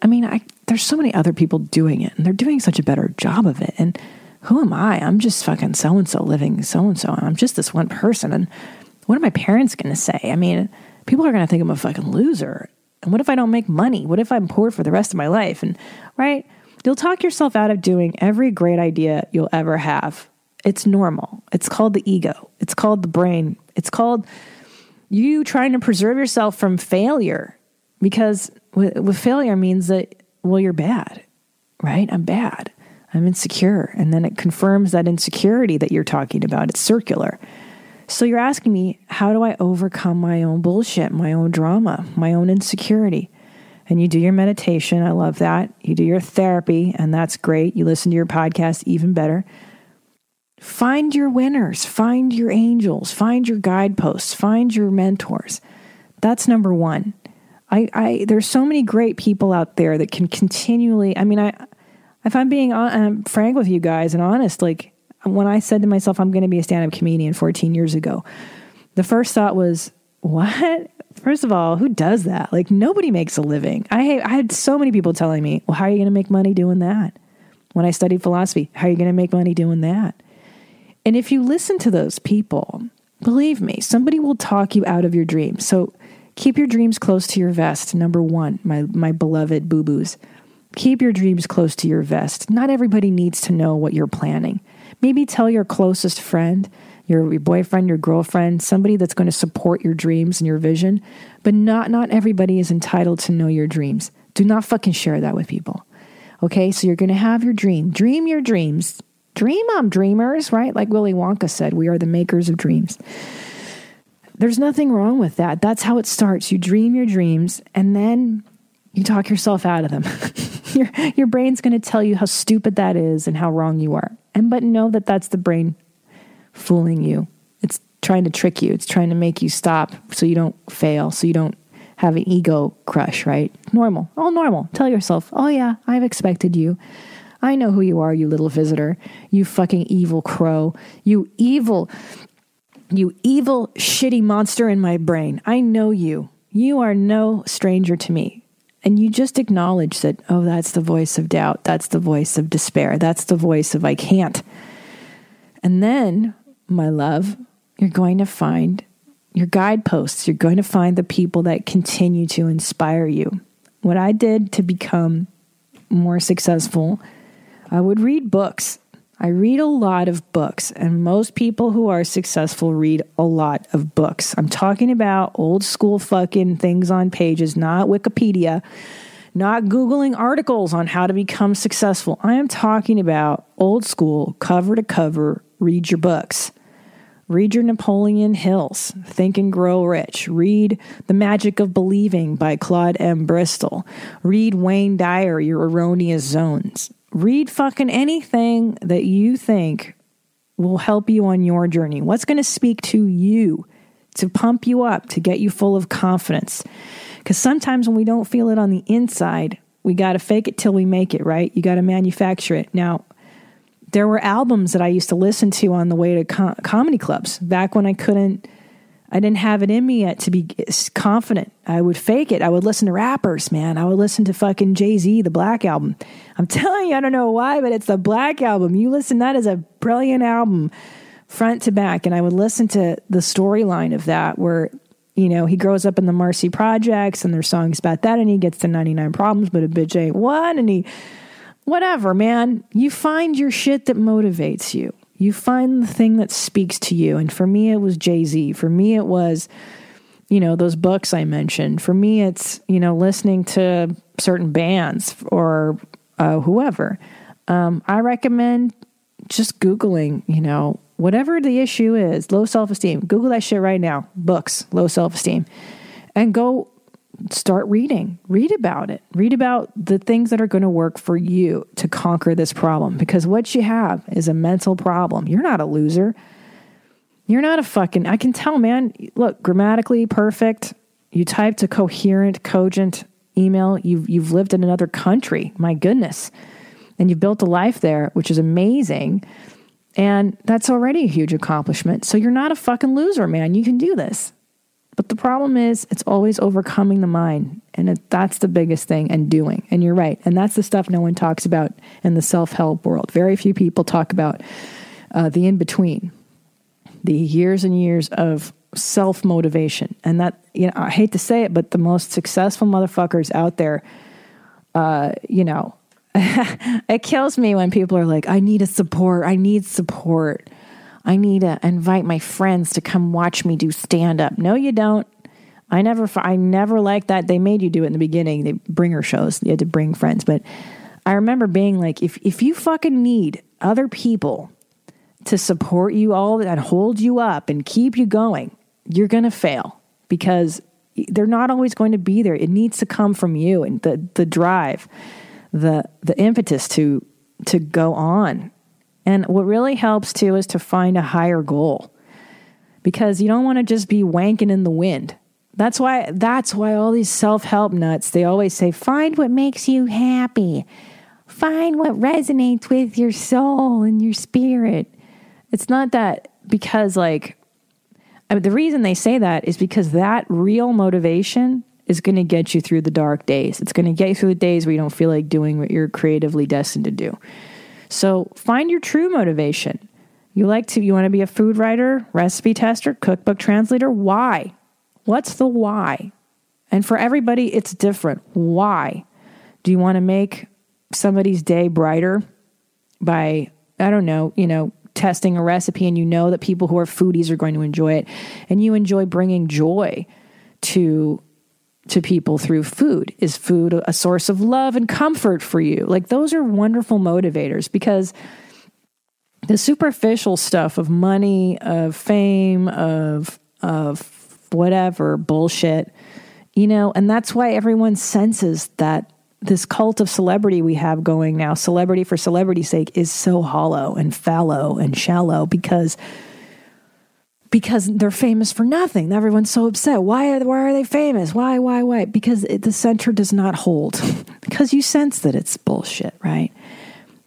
I mean, I there's so many other people doing it and they're doing such a better job of it. And who am I? I'm just fucking so and so living so and so. I'm just this one person. And what are my parents going to say? I mean, people are going to think I'm a fucking loser. And what if I don't make money? What if I'm poor for the rest of my life? And right, you'll talk yourself out of doing every great idea you'll ever have. It's normal. It's called the ego. It's called the brain. It's called you trying to preserve yourself from failure because with, with failure means that well you're bad, right? I'm bad. I'm insecure. And then it confirms that insecurity that you're talking about. It's circular. So you're asking me, how do I overcome my own bullshit, my own drama, my own insecurity? And you do your meditation. I love that. You do your therapy, and that's great. You listen to your podcast, even better. Find your winners, find your angels, find your guideposts, find your mentors. That's number one. I, I there's so many great people out there that can continually. I mean, I if I'm being um, frank with you guys and honest, like when I said to myself, I'm going to be a stand up comedian 14 years ago, the first thought was, what? First of all, who does that? Like nobody makes a living. I, I had so many people telling me, well, how are you going to make money doing that? When I studied philosophy, how are you going to make money doing that? And if you listen to those people, believe me, somebody will talk you out of your dreams. So keep your dreams close to your vest. Number one, my, my beloved boo boos. Keep your dreams close to your vest. Not everybody needs to know what you're planning. Maybe tell your closest friend, your, your boyfriend, your girlfriend, somebody that's going to support your dreams and your vision. But not not everybody is entitled to know your dreams. Do not fucking share that with people. Okay, so you're going to have your dream. Dream your dreams. Dream on dreamers, right? Like Willy Wonka said, we are the makers of dreams. There's nothing wrong with that. That's how it starts. You dream your dreams and then you talk yourself out of them. your your brain's going to tell you how stupid that is and how wrong you are. And but know that that's the brain fooling you. It's trying to trick you. It's trying to make you stop so you don't fail, so you don't have an ego crush, right? Normal. All normal. Tell yourself, "Oh yeah, I've expected you. I know who you are, you little visitor. You fucking evil crow. You evil you evil shitty monster in my brain. I know you. You are no stranger to me and you just acknowledge that, oh, that's the voice of doubt. That's the voice of despair. That's the voice of I can't. And then, my love, you're going to find your guideposts. You're going to find the people that continue to inspire you. What I did to become more successful, I would read books. I read a lot of books, and most people who are successful read a lot of books. I'm talking about old school fucking things on pages, not Wikipedia, not Googling articles on how to become successful. I am talking about old school, cover to cover, read your books. Read your Napoleon Hills, Think and Grow Rich. Read The Magic of Believing by Claude M. Bristol. Read Wayne Dyer, Your Erroneous Zones. Read fucking anything that you think will help you on your journey. What's going to speak to you to pump you up, to get you full of confidence? Because sometimes when we don't feel it on the inside, we got to fake it till we make it, right? You got to manufacture it. Now, there were albums that I used to listen to on the way to com- comedy clubs back when I couldn't, I didn't have it in me yet to be confident. I would fake it. I would listen to rappers, man. I would listen to fucking Jay Z, the Black Album. I'm telling you, I don't know why, but it's the Black Album. You listen, that is a brilliant album, front to back. And I would listen to the storyline of that where you know, he grows up in the Marcy Projects and there's songs about that, and he gets to 99 problems, but a bitch ain't one, and he whatever, man. You find your shit that motivates you. You find the thing that speaks to you. And for me, it was Jay Z. For me, it was, you know, those books I mentioned. For me, it's, you know, listening to certain bands or uh, whoever. Um, I recommend just Googling, you know, whatever the issue is, low self esteem. Google that shit right now. Books, low self esteem. And go start reading. Read about it. Read about the things that are going to work for you to conquer this problem because what you have is a mental problem. You're not a loser. You're not a fucking, I can tell, man. Look, grammatically perfect. You typed a coherent, cogent email. You've, you've lived in another country. My goodness. And you've built a life there, which is amazing. And that's already a huge accomplishment. So you're not a fucking loser, man. You can do this. But the problem is, it's always overcoming the mind. And it, that's the biggest thing, and doing. And you're right. And that's the stuff no one talks about in the self help world. Very few people talk about uh, the in between, the years and years of self motivation. And that, you know, I hate to say it, but the most successful motherfuckers out there, uh, you know, it kills me when people are like, I need a support. I need support. I need to invite my friends to come watch me do stand up. No, you don't. I never, I never liked that. They made you do it in the beginning. They bringer shows. You had to bring friends. But I remember being like, if if you fucking need other people to support you all and hold you up and keep you going, you're gonna fail because they're not always going to be there. It needs to come from you and the the drive, the the impetus to to go on and what really helps too is to find a higher goal because you don't want to just be wanking in the wind. That's why that's why all these self-help nuts, they always say find what makes you happy. Find what resonates with your soul and your spirit. It's not that because like I mean, the reason they say that is because that real motivation is going to get you through the dark days. It's going to get you through the days where you don't feel like doing what you're creatively destined to do. So find your true motivation. You like to, you want to be a food writer, recipe tester, cookbook translator? Why? What's the why? And for everybody, it's different. Why? Do you want to make somebody's day brighter by, I don't know, you know, testing a recipe and you know that people who are foodies are going to enjoy it and you enjoy bringing joy to to people through food? Is food a source of love and comfort for you? Like, those are wonderful motivators because the superficial stuff of money, of fame, of, of whatever bullshit, you know, and that's why everyone senses that this cult of celebrity we have going now, celebrity for celebrity's sake, is so hollow and fallow and shallow because because they're famous for nothing. Everyone's so upset. Why are, why are they famous? Why, why, why? Because it, the center does not hold. because you sense that it's bullshit, right?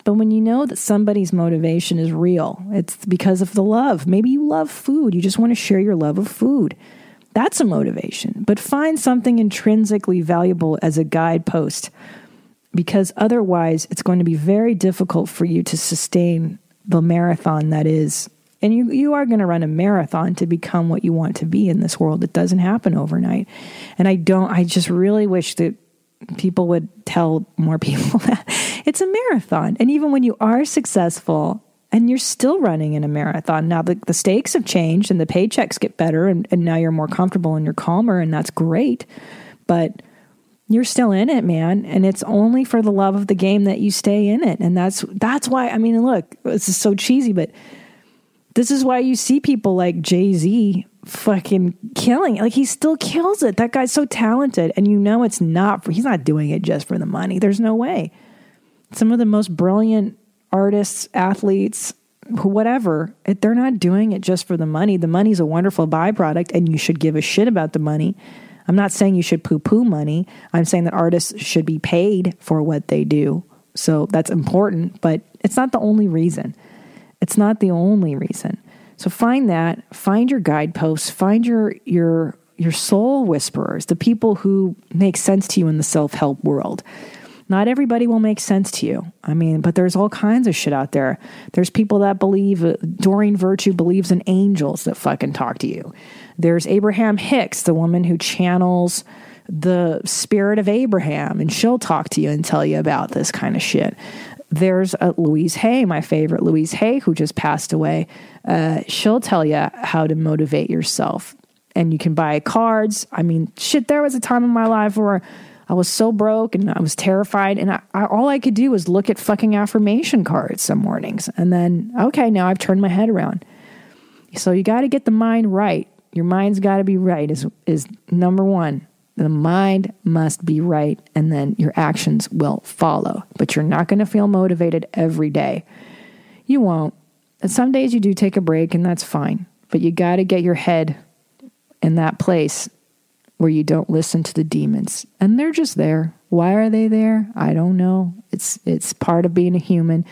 But when you know that somebody's motivation is real, it's because of the love. Maybe you love food. You just want to share your love of food. That's a motivation. But find something intrinsically valuable as a guidepost because otherwise it's going to be very difficult for you to sustain the marathon that is and you, you are going to run a marathon to become what you want to be in this world. It doesn't happen overnight. And I don't, I just really wish that people would tell more people that it's a marathon. And even when you are successful and you're still running in a marathon, now the, the stakes have changed and the paychecks get better and, and now you're more comfortable and you're calmer and that's great. But you're still in it, man. And it's only for the love of the game that you stay in it. And that's, that's why, I mean, look, this is so cheesy, but This is why you see people like Jay Z fucking killing. Like he still kills it. That guy's so talented, and you know it's not. For, he's not doing it just for the money. There's no way. Some of the most brilliant artists, athletes, whatever, they're not doing it just for the money. The money's a wonderful byproduct, and you should give a shit about the money. I'm not saying you should poo poo money. I'm saying that artists should be paid for what they do. So that's important, but it's not the only reason. It's not the only reason. So find that, find your guideposts, find your your your soul whisperers, the people who make sense to you in the self-help world. Not everybody will make sense to you. I mean, but there's all kinds of shit out there. There's people that believe uh, Doreen Virtue believes in angels that fucking talk to you. There's Abraham Hicks, the woman who channels the spirit of Abraham, and she'll talk to you and tell you about this kind of shit. There's uh, Louise Hay, my favorite Louise Hay, who just passed away. Uh, she'll tell you how to motivate yourself. And you can buy cards. I mean, shit, there was a time in my life where I was so broke and I was terrified. And I, I, all I could do was look at fucking affirmation cards some mornings. And then, okay, now I've turned my head around. So you got to get the mind right. Your mind's got to be right, is, is number one. The mind must be right, and then your actions will follow. But you're not going to feel motivated every day. You won't. And some days you do take a break, and that's fine. But you got to get your head in that place where you don't listen to the demons. And they're just there. Why are they there? I don't know. It's it's part of being a human.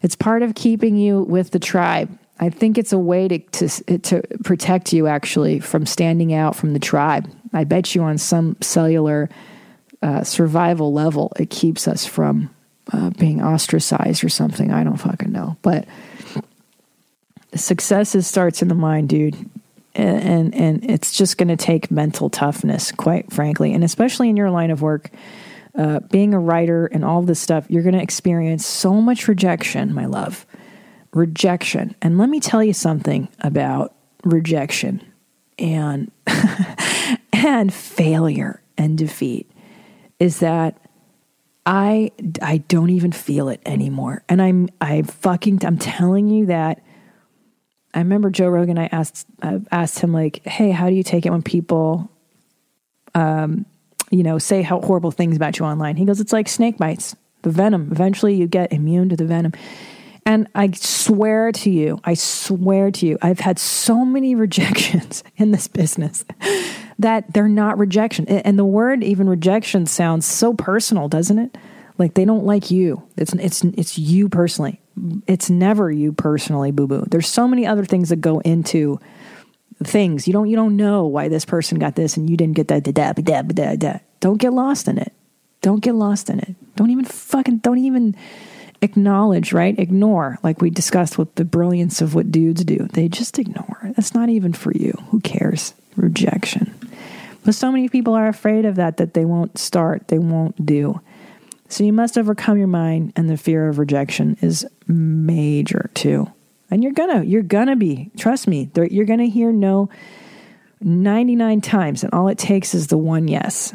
It's part of keeping you with the tribe. I think it's a way to to to protect you actually from standing out from the tribe. I bet you on some cellular uh, survival level, it keeps us from uh, being ostracized or something. I don't fucking know, but success is starts in the mind, dude. And and, it's just going to take mental toughness, quite frankly, and especially in your line of work, uh, being a writer and all this stuff, you're going to experience so much rejection, my love, rejection. And let me tell you something about rejection and and failure and defeat is that I I don't even feel it anymore. And I'm I fucking I'm telling you that I remember Joe Rogan I asked I asked him like, "Hey, how do you take it when people um you know, say how horrible things about you online?" He goes, "It's like snake bites. The venom. Eventually you get immune to the venom." And I swear to you, I swear to you, I've had so many rejections in this business that they're not rejection. And the word even rejection sounds so personal, doesn't it? Like they don't like you. It's it's it's you personally. It's never you personally, boo boo. There's so many other things that go into things. You don't you don't know why this person got this and you didn't get that. Da, da, da, da. Don't get lost in it. Don't get lost in it. Don't even fucking don't even acknowledge, right? Ignore, like we discussed with the brilliance of what dudes do. They just ignore. That's not even for you. Who cares? Rejection. But so many people are afraid of that that they won't start, they won't do. So you must overcome your mind, and the fear of rejection is major too. And you're gonna, you're gonna be. Trust me, you're gonna hear no 99 times, and all it takes is the one yes.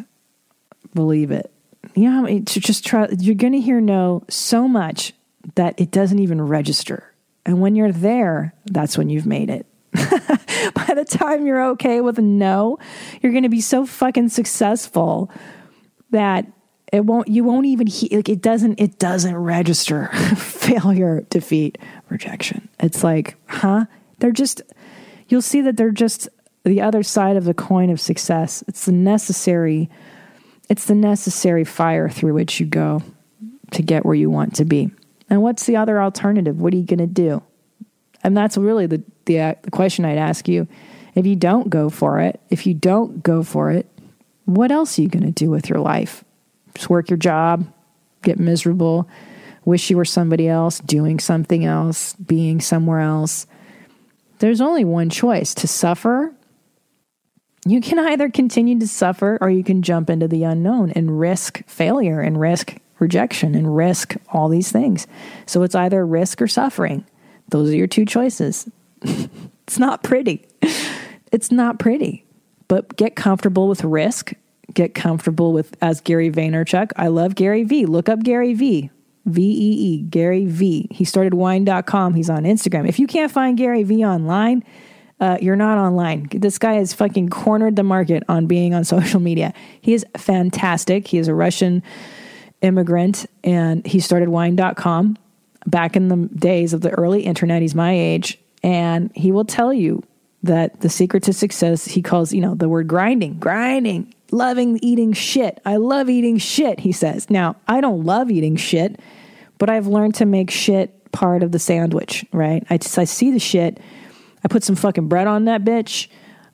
Believe it. You know, to just try. You're gonna hear no so much that it doesn't even register. And when you're there, that's when you've made it. By the time you're okay with a no, you're going to be so fucking successful that it won't you won't even he, like it doesn't it doesn't register failure defeat rejection. It's like huh? They're just you'll see that they're just the other side of the coin of success. It's the necessary it's the necessary fire through which you go to get where you want to be. And what's the other alternative? What are you going to do? And that's really the, the, uh, the question I'd ask you. If you don't go for it, if you don't go for it, what else are you going to do with your life? Just work your job, get miserable, wish you were somebody else, doing something else, being somewhere else. There's only one choice to suffer. You can either continue to suffer or you can jump into the unknown and risk failure and risk rejection and risk all these things. So it's either risk or suffering. Those are your two choices. it's not pretty. It's not pretty. But get comfortable with risk. Get comfortable with, as Gary Vaynerchuk. I love Gary V. Look up Gary V. V E E, Gary V. He started wine.com. He's on Instagram. If you can't find Gary V online, uh, you're not online. This guy has fucking cornered the market on being on social media. He is fantastic. He is a Russian immigrant and he started wine.com back in the days of the early internet. He's my age and he will tell you that the secret to success, he calls, you know, the word grinding, grinding, loving eating shit. I love eating shit, he says. Now, I don't love eating shit, but I've learned to make shit part of the sandwich, right? I just, I see the shit. I put some fucking bread on that bitch.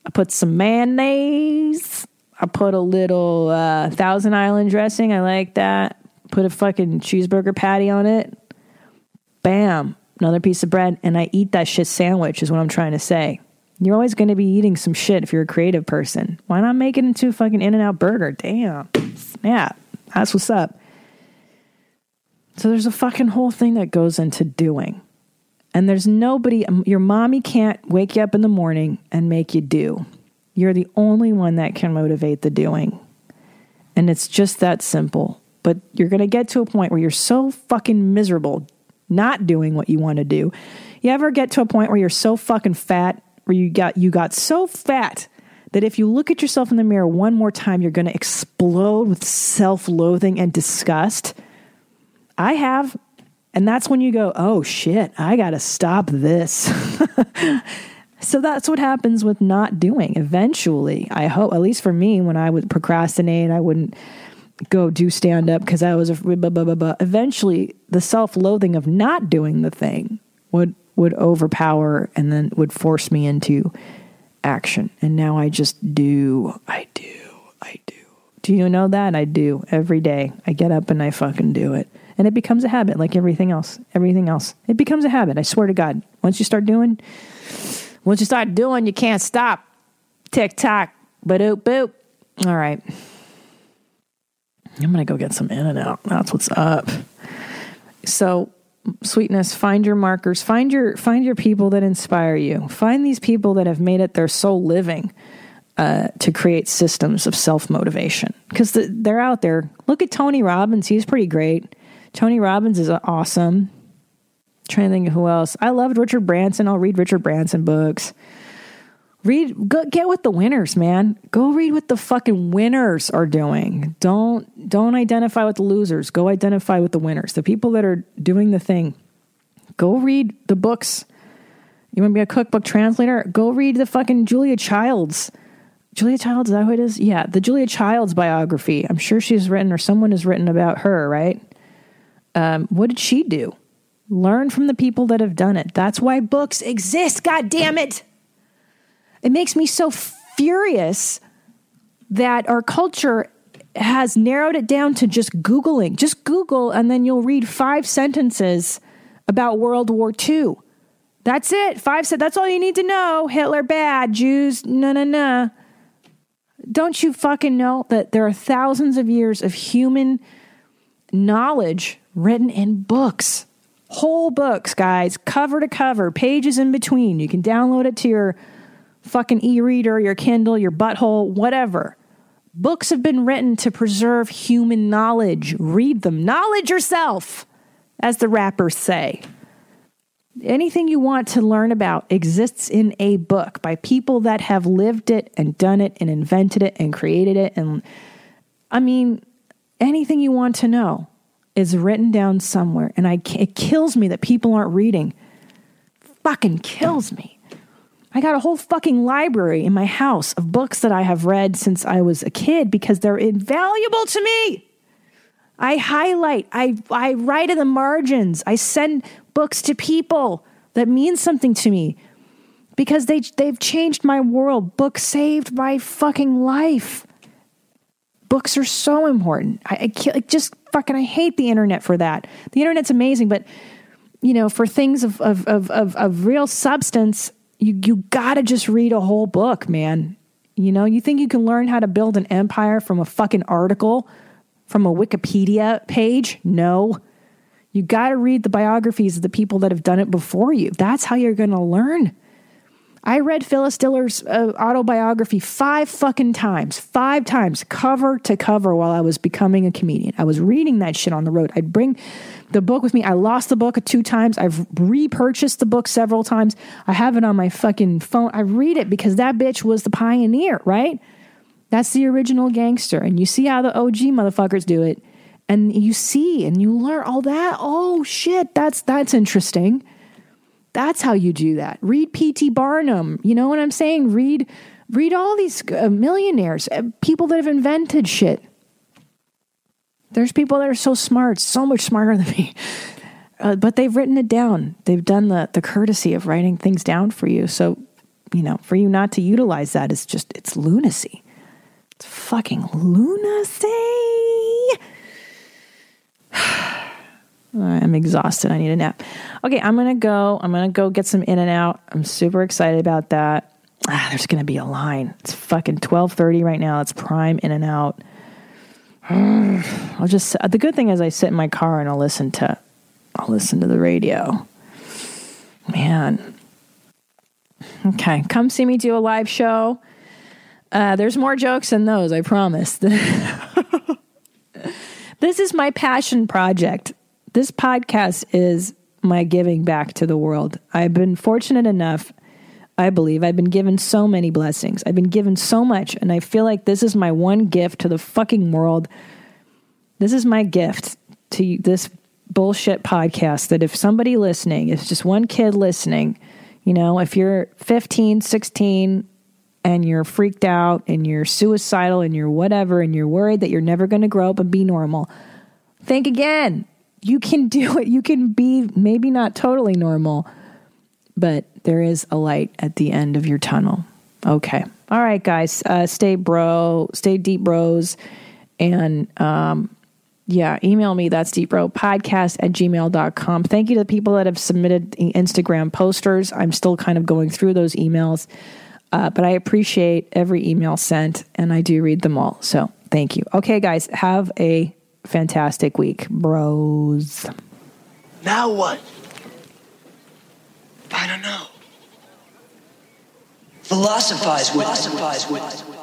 I put some mayonnaise. I put a little uh, Thousand Island dressing. I like that. Put a fucking cheeseburger patty on it. Bam. Another piece of bread. And I eat that shit sandwich, is what I'm trying to say. You're always going to be eating some shit if you're a creative person. Why not make it into a fucking In N Out burger? Damn. Snap. That's what's up. So there's a fucking whole thing that goes into doing. And there's nobody, um, your mommy can't wake you up in the morning and make you do. You're the only one that can motivate the doing. And it's just that simple. But you're going to get to a point where you're so fucking miserable not doing what you want to do. You ever get to a point where you're so fucking fat, where you got you got so fat that if you look at yourself in the mirror one more time, you're going to explode with self-loathing and disgust? I have. And that's when you go, oh shit, I got to stop this. so that's what happens with not doing. Eventually, I hope, at least for me, when I would procrastinate, I wouldn't go do stand up because I was a blah, blah, blah, blah. Eventually, the self loathing of not doing the thing would would overpower and then would force me into action. And now I just do. I do. I do. Do you know that? I do every day. I get up and I fucking do it. And it becomes a habit like everything else. Everything else. It becomes a habit. I swear to God. Once you start doing, once you start doing, you can't stop. Tick tock. Boop boop. All right. I'm going to go get some In and Out. That's what's up. So, sweetness, find your markers, find your find your people that inspire you. Find these people that have made it their sole living uh, to create systems of self motivation because the, they're out there. Look at Tony Robbins; he's pretty great. Tony Robbins is awesome. trying to think of who else. I loved Richard Branson. I'll read Richard Branson books. Read, go, get with the winners, man. Go read what the fucking winners are doing. Don't don't identify with the losers. Go identify with the winners. The people that are doing the thing. Go read the books. You want to be a cookbook translator? Go read the fucking Julia Childs. Julia Childs, is that who it is? Yeah, the Julia Childs biography. I'm sure she's written or someone has written about her, right? Um, what did she do? Learn from the people that have done it. That's why books exist. God damn it. It makes me so furious that our culture has narrowed it down to just Googling. Just Google, and then you'll read five sentences about World War II. That's it. Five said that's all you need to know. Hitler bad, Jews, no, no, no. Don't you fucking know that there are thousands of years of human knowledge written in books? Whole books, guys, cover to cover, pages in between. You can download it to your fucking e reader, your Kindle, your butthole, whatever. Books have been written to preserve human knowledge. Read them. Knowledge yourself, as the rappers say. Anything you want to learn about exists in a book by people that have lived it and done it and invented it and created it. And I mean, anything you want to know is written down somewhere. And I, it kills me that people aren't reading. Fucking kills me. I got a whole fucking library in my house of books that I have read since I was a kid because they're invaluable to me. I highlight, I, I write in the margins, I send books to people that mean something to me because they, they've changed my world. Books saved my fucking life. Books are so important. I, I just fucking, I hate the internet for that. The internet's amazing, but you know, for things of, of, of, of, of real substance, you you got to just read a whole book, man. You know, you think you can learn how to build an empire from a fucking article from a Wikipedia page? No. You got to read the biographies of the people that have done it before you. That's how you're going to learn. I read Phyllis Diller's uh, autobiography five fucking times, five times, cover to cover while I was becoming a comedian. I was reading that shit on the road. I'd bring the book with me. I lost the book two times. I've repurchased the book several times. I have it on my fucking phone. I read it because that bitch was the pioneer, right? That's the original gangster. And you see how the OG motherfuckers do it. And you see and you learn all that. Oh shit, that's that's interesting. That's how you do that. Read P.T. Barnum. You know what I'm saying? Read, read all these uh, millionaires, uh, people that have invented shit. There's people that are so smart, so much smarter than me, uh, but they've written it down. They've done the the courtesy of writing things down for you. So, you know, for you not to utilize that is just it's lunacy. It's fucking lunacy. I'm exhausted. I need a nap. Okay, I'm gonna go. I'm gonna go get some in and out. I'm super excited about that. Ah, there's gonna be a line. It's fucking 12:30 right now. It's prime in and out. I'll just. The good thing is, I sit in my car and I'll listen to. I'll listen to the radio. Man. Okay, come see me do a live show. Uh, there's more jokes than those. I promise. this is my passion project this podcast is my giving back to the world. I've been fortunate enough, I believe, I've been given so many blessings. I've been given so much, and I feel like this is my one gift to the fucking world. This is my gift to this bullshit podcast that if somebody listening, if just one kid listening, you know, if you're 15, 16, and you're freaked out and you're suicidal and you're whatever and you're worried that you're never going to grow up and be normal, think again you can do it. You can be maybe not totally normal, but there is a light at the end of your tunnel. Okay. All right, guys. Uh, stay bro, stay deep bros. And um, yeah, email me. That's deepbropodcast at gmail.com. Thank you to the people that have submitted Instagram posters. I'm still kind of going through those emails, uh, but I appreciate every email sent and I do read them all. So thank you. Okay, guys, have a fantastic week, bros. Now what? I don't know. Philosophize with Philosophize with